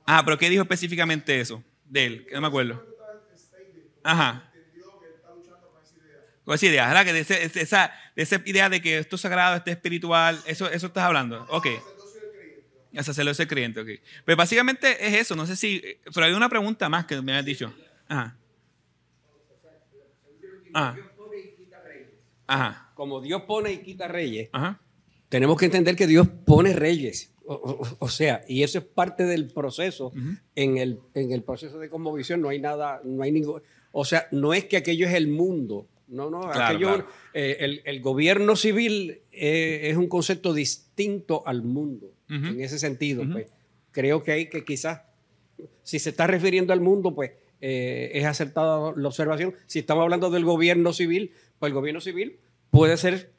Ah, pero ¿qué dijo específicamente eso de él? No me acuerdo. Ajá esa idea, ¿verdad? Que de, esa, de esa idea de que esto es sagrado, esto es espiritual, eso, eso estás hablando. Ok. El sacerdocio creyente, ok. Pues básicamente es eso, no sé si. Pero hay una pregunta más que me has dicho. Ajá. Ajá. Ajá. Como Dios pone y quita reyes, Ajá. tenemos que entender que Dios pone reyes. O, sea, y eso es parte del proceso. en, el, en el proceso de conmovisión no hay nada, no hay ningún. O sea, no es que aquello es el mundo, no, no, eh, el, gobierno civil eh, es un concepto distinto al mundo, en ese sentido. pues, creo que hay que quizás, si se está refiriendo al mundo, pues eh, es acertada la observación. Si estamos hablando del gobierno civil, pues el gobierno civil puede ser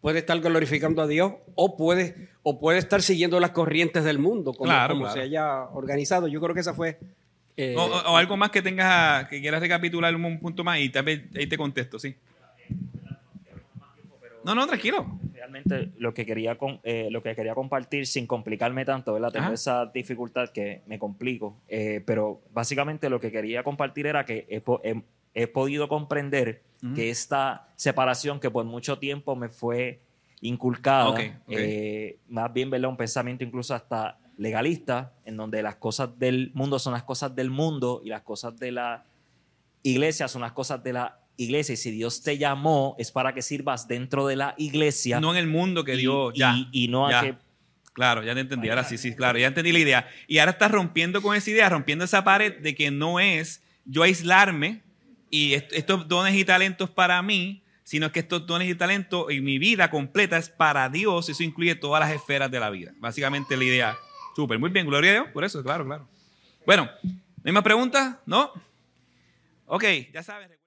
puede estar glorificando a Dios o puede, o puede estar siguiendo las corrientes del mundo, como, se haya organizado. Yo creo que esa fue eh, o, algo más que tengas, que quieras recapitular un punto más y ahí te contesto, sí. No, no, tranquilo. Realmente lo que quería, eh, lo que quería compartir sin complicarme tanto, ¿verdad? Tengo esa dificultad que me complico, eh, pero básicamente lo que quería compartir era que he, podido comprender que esta separación que por mucho tiempo me fue inculcada, más bien, ¿verdad? Un pensamiento incluso hasta legalista, en donde las cosas del mundo son las cosas del mundo y las cosas de la iglesia son las cosas de la iglesia. Y si Dios te llamó, es para que sirvas dentro de la iglesia. No en el mundo que Dios, ya. Y, no a que... Claro, ya te entendí. Ahora sí, sí, claro, ya entendí la idea. Y ahora estás rompiendo con esa idea, rompiendo esa pared de que no es yo aislarme y estos dones y talentos para mí, sino que estos dones y talentos y mi vida completa es para Dios. Eso incluye todas las esferas de la vida. Básicamente la idea Súper, muy bien, gloria a Dios, por eso, claro, claro. Bueno, ¿no hay más preguntas? ¿No? Ok, ya sabes.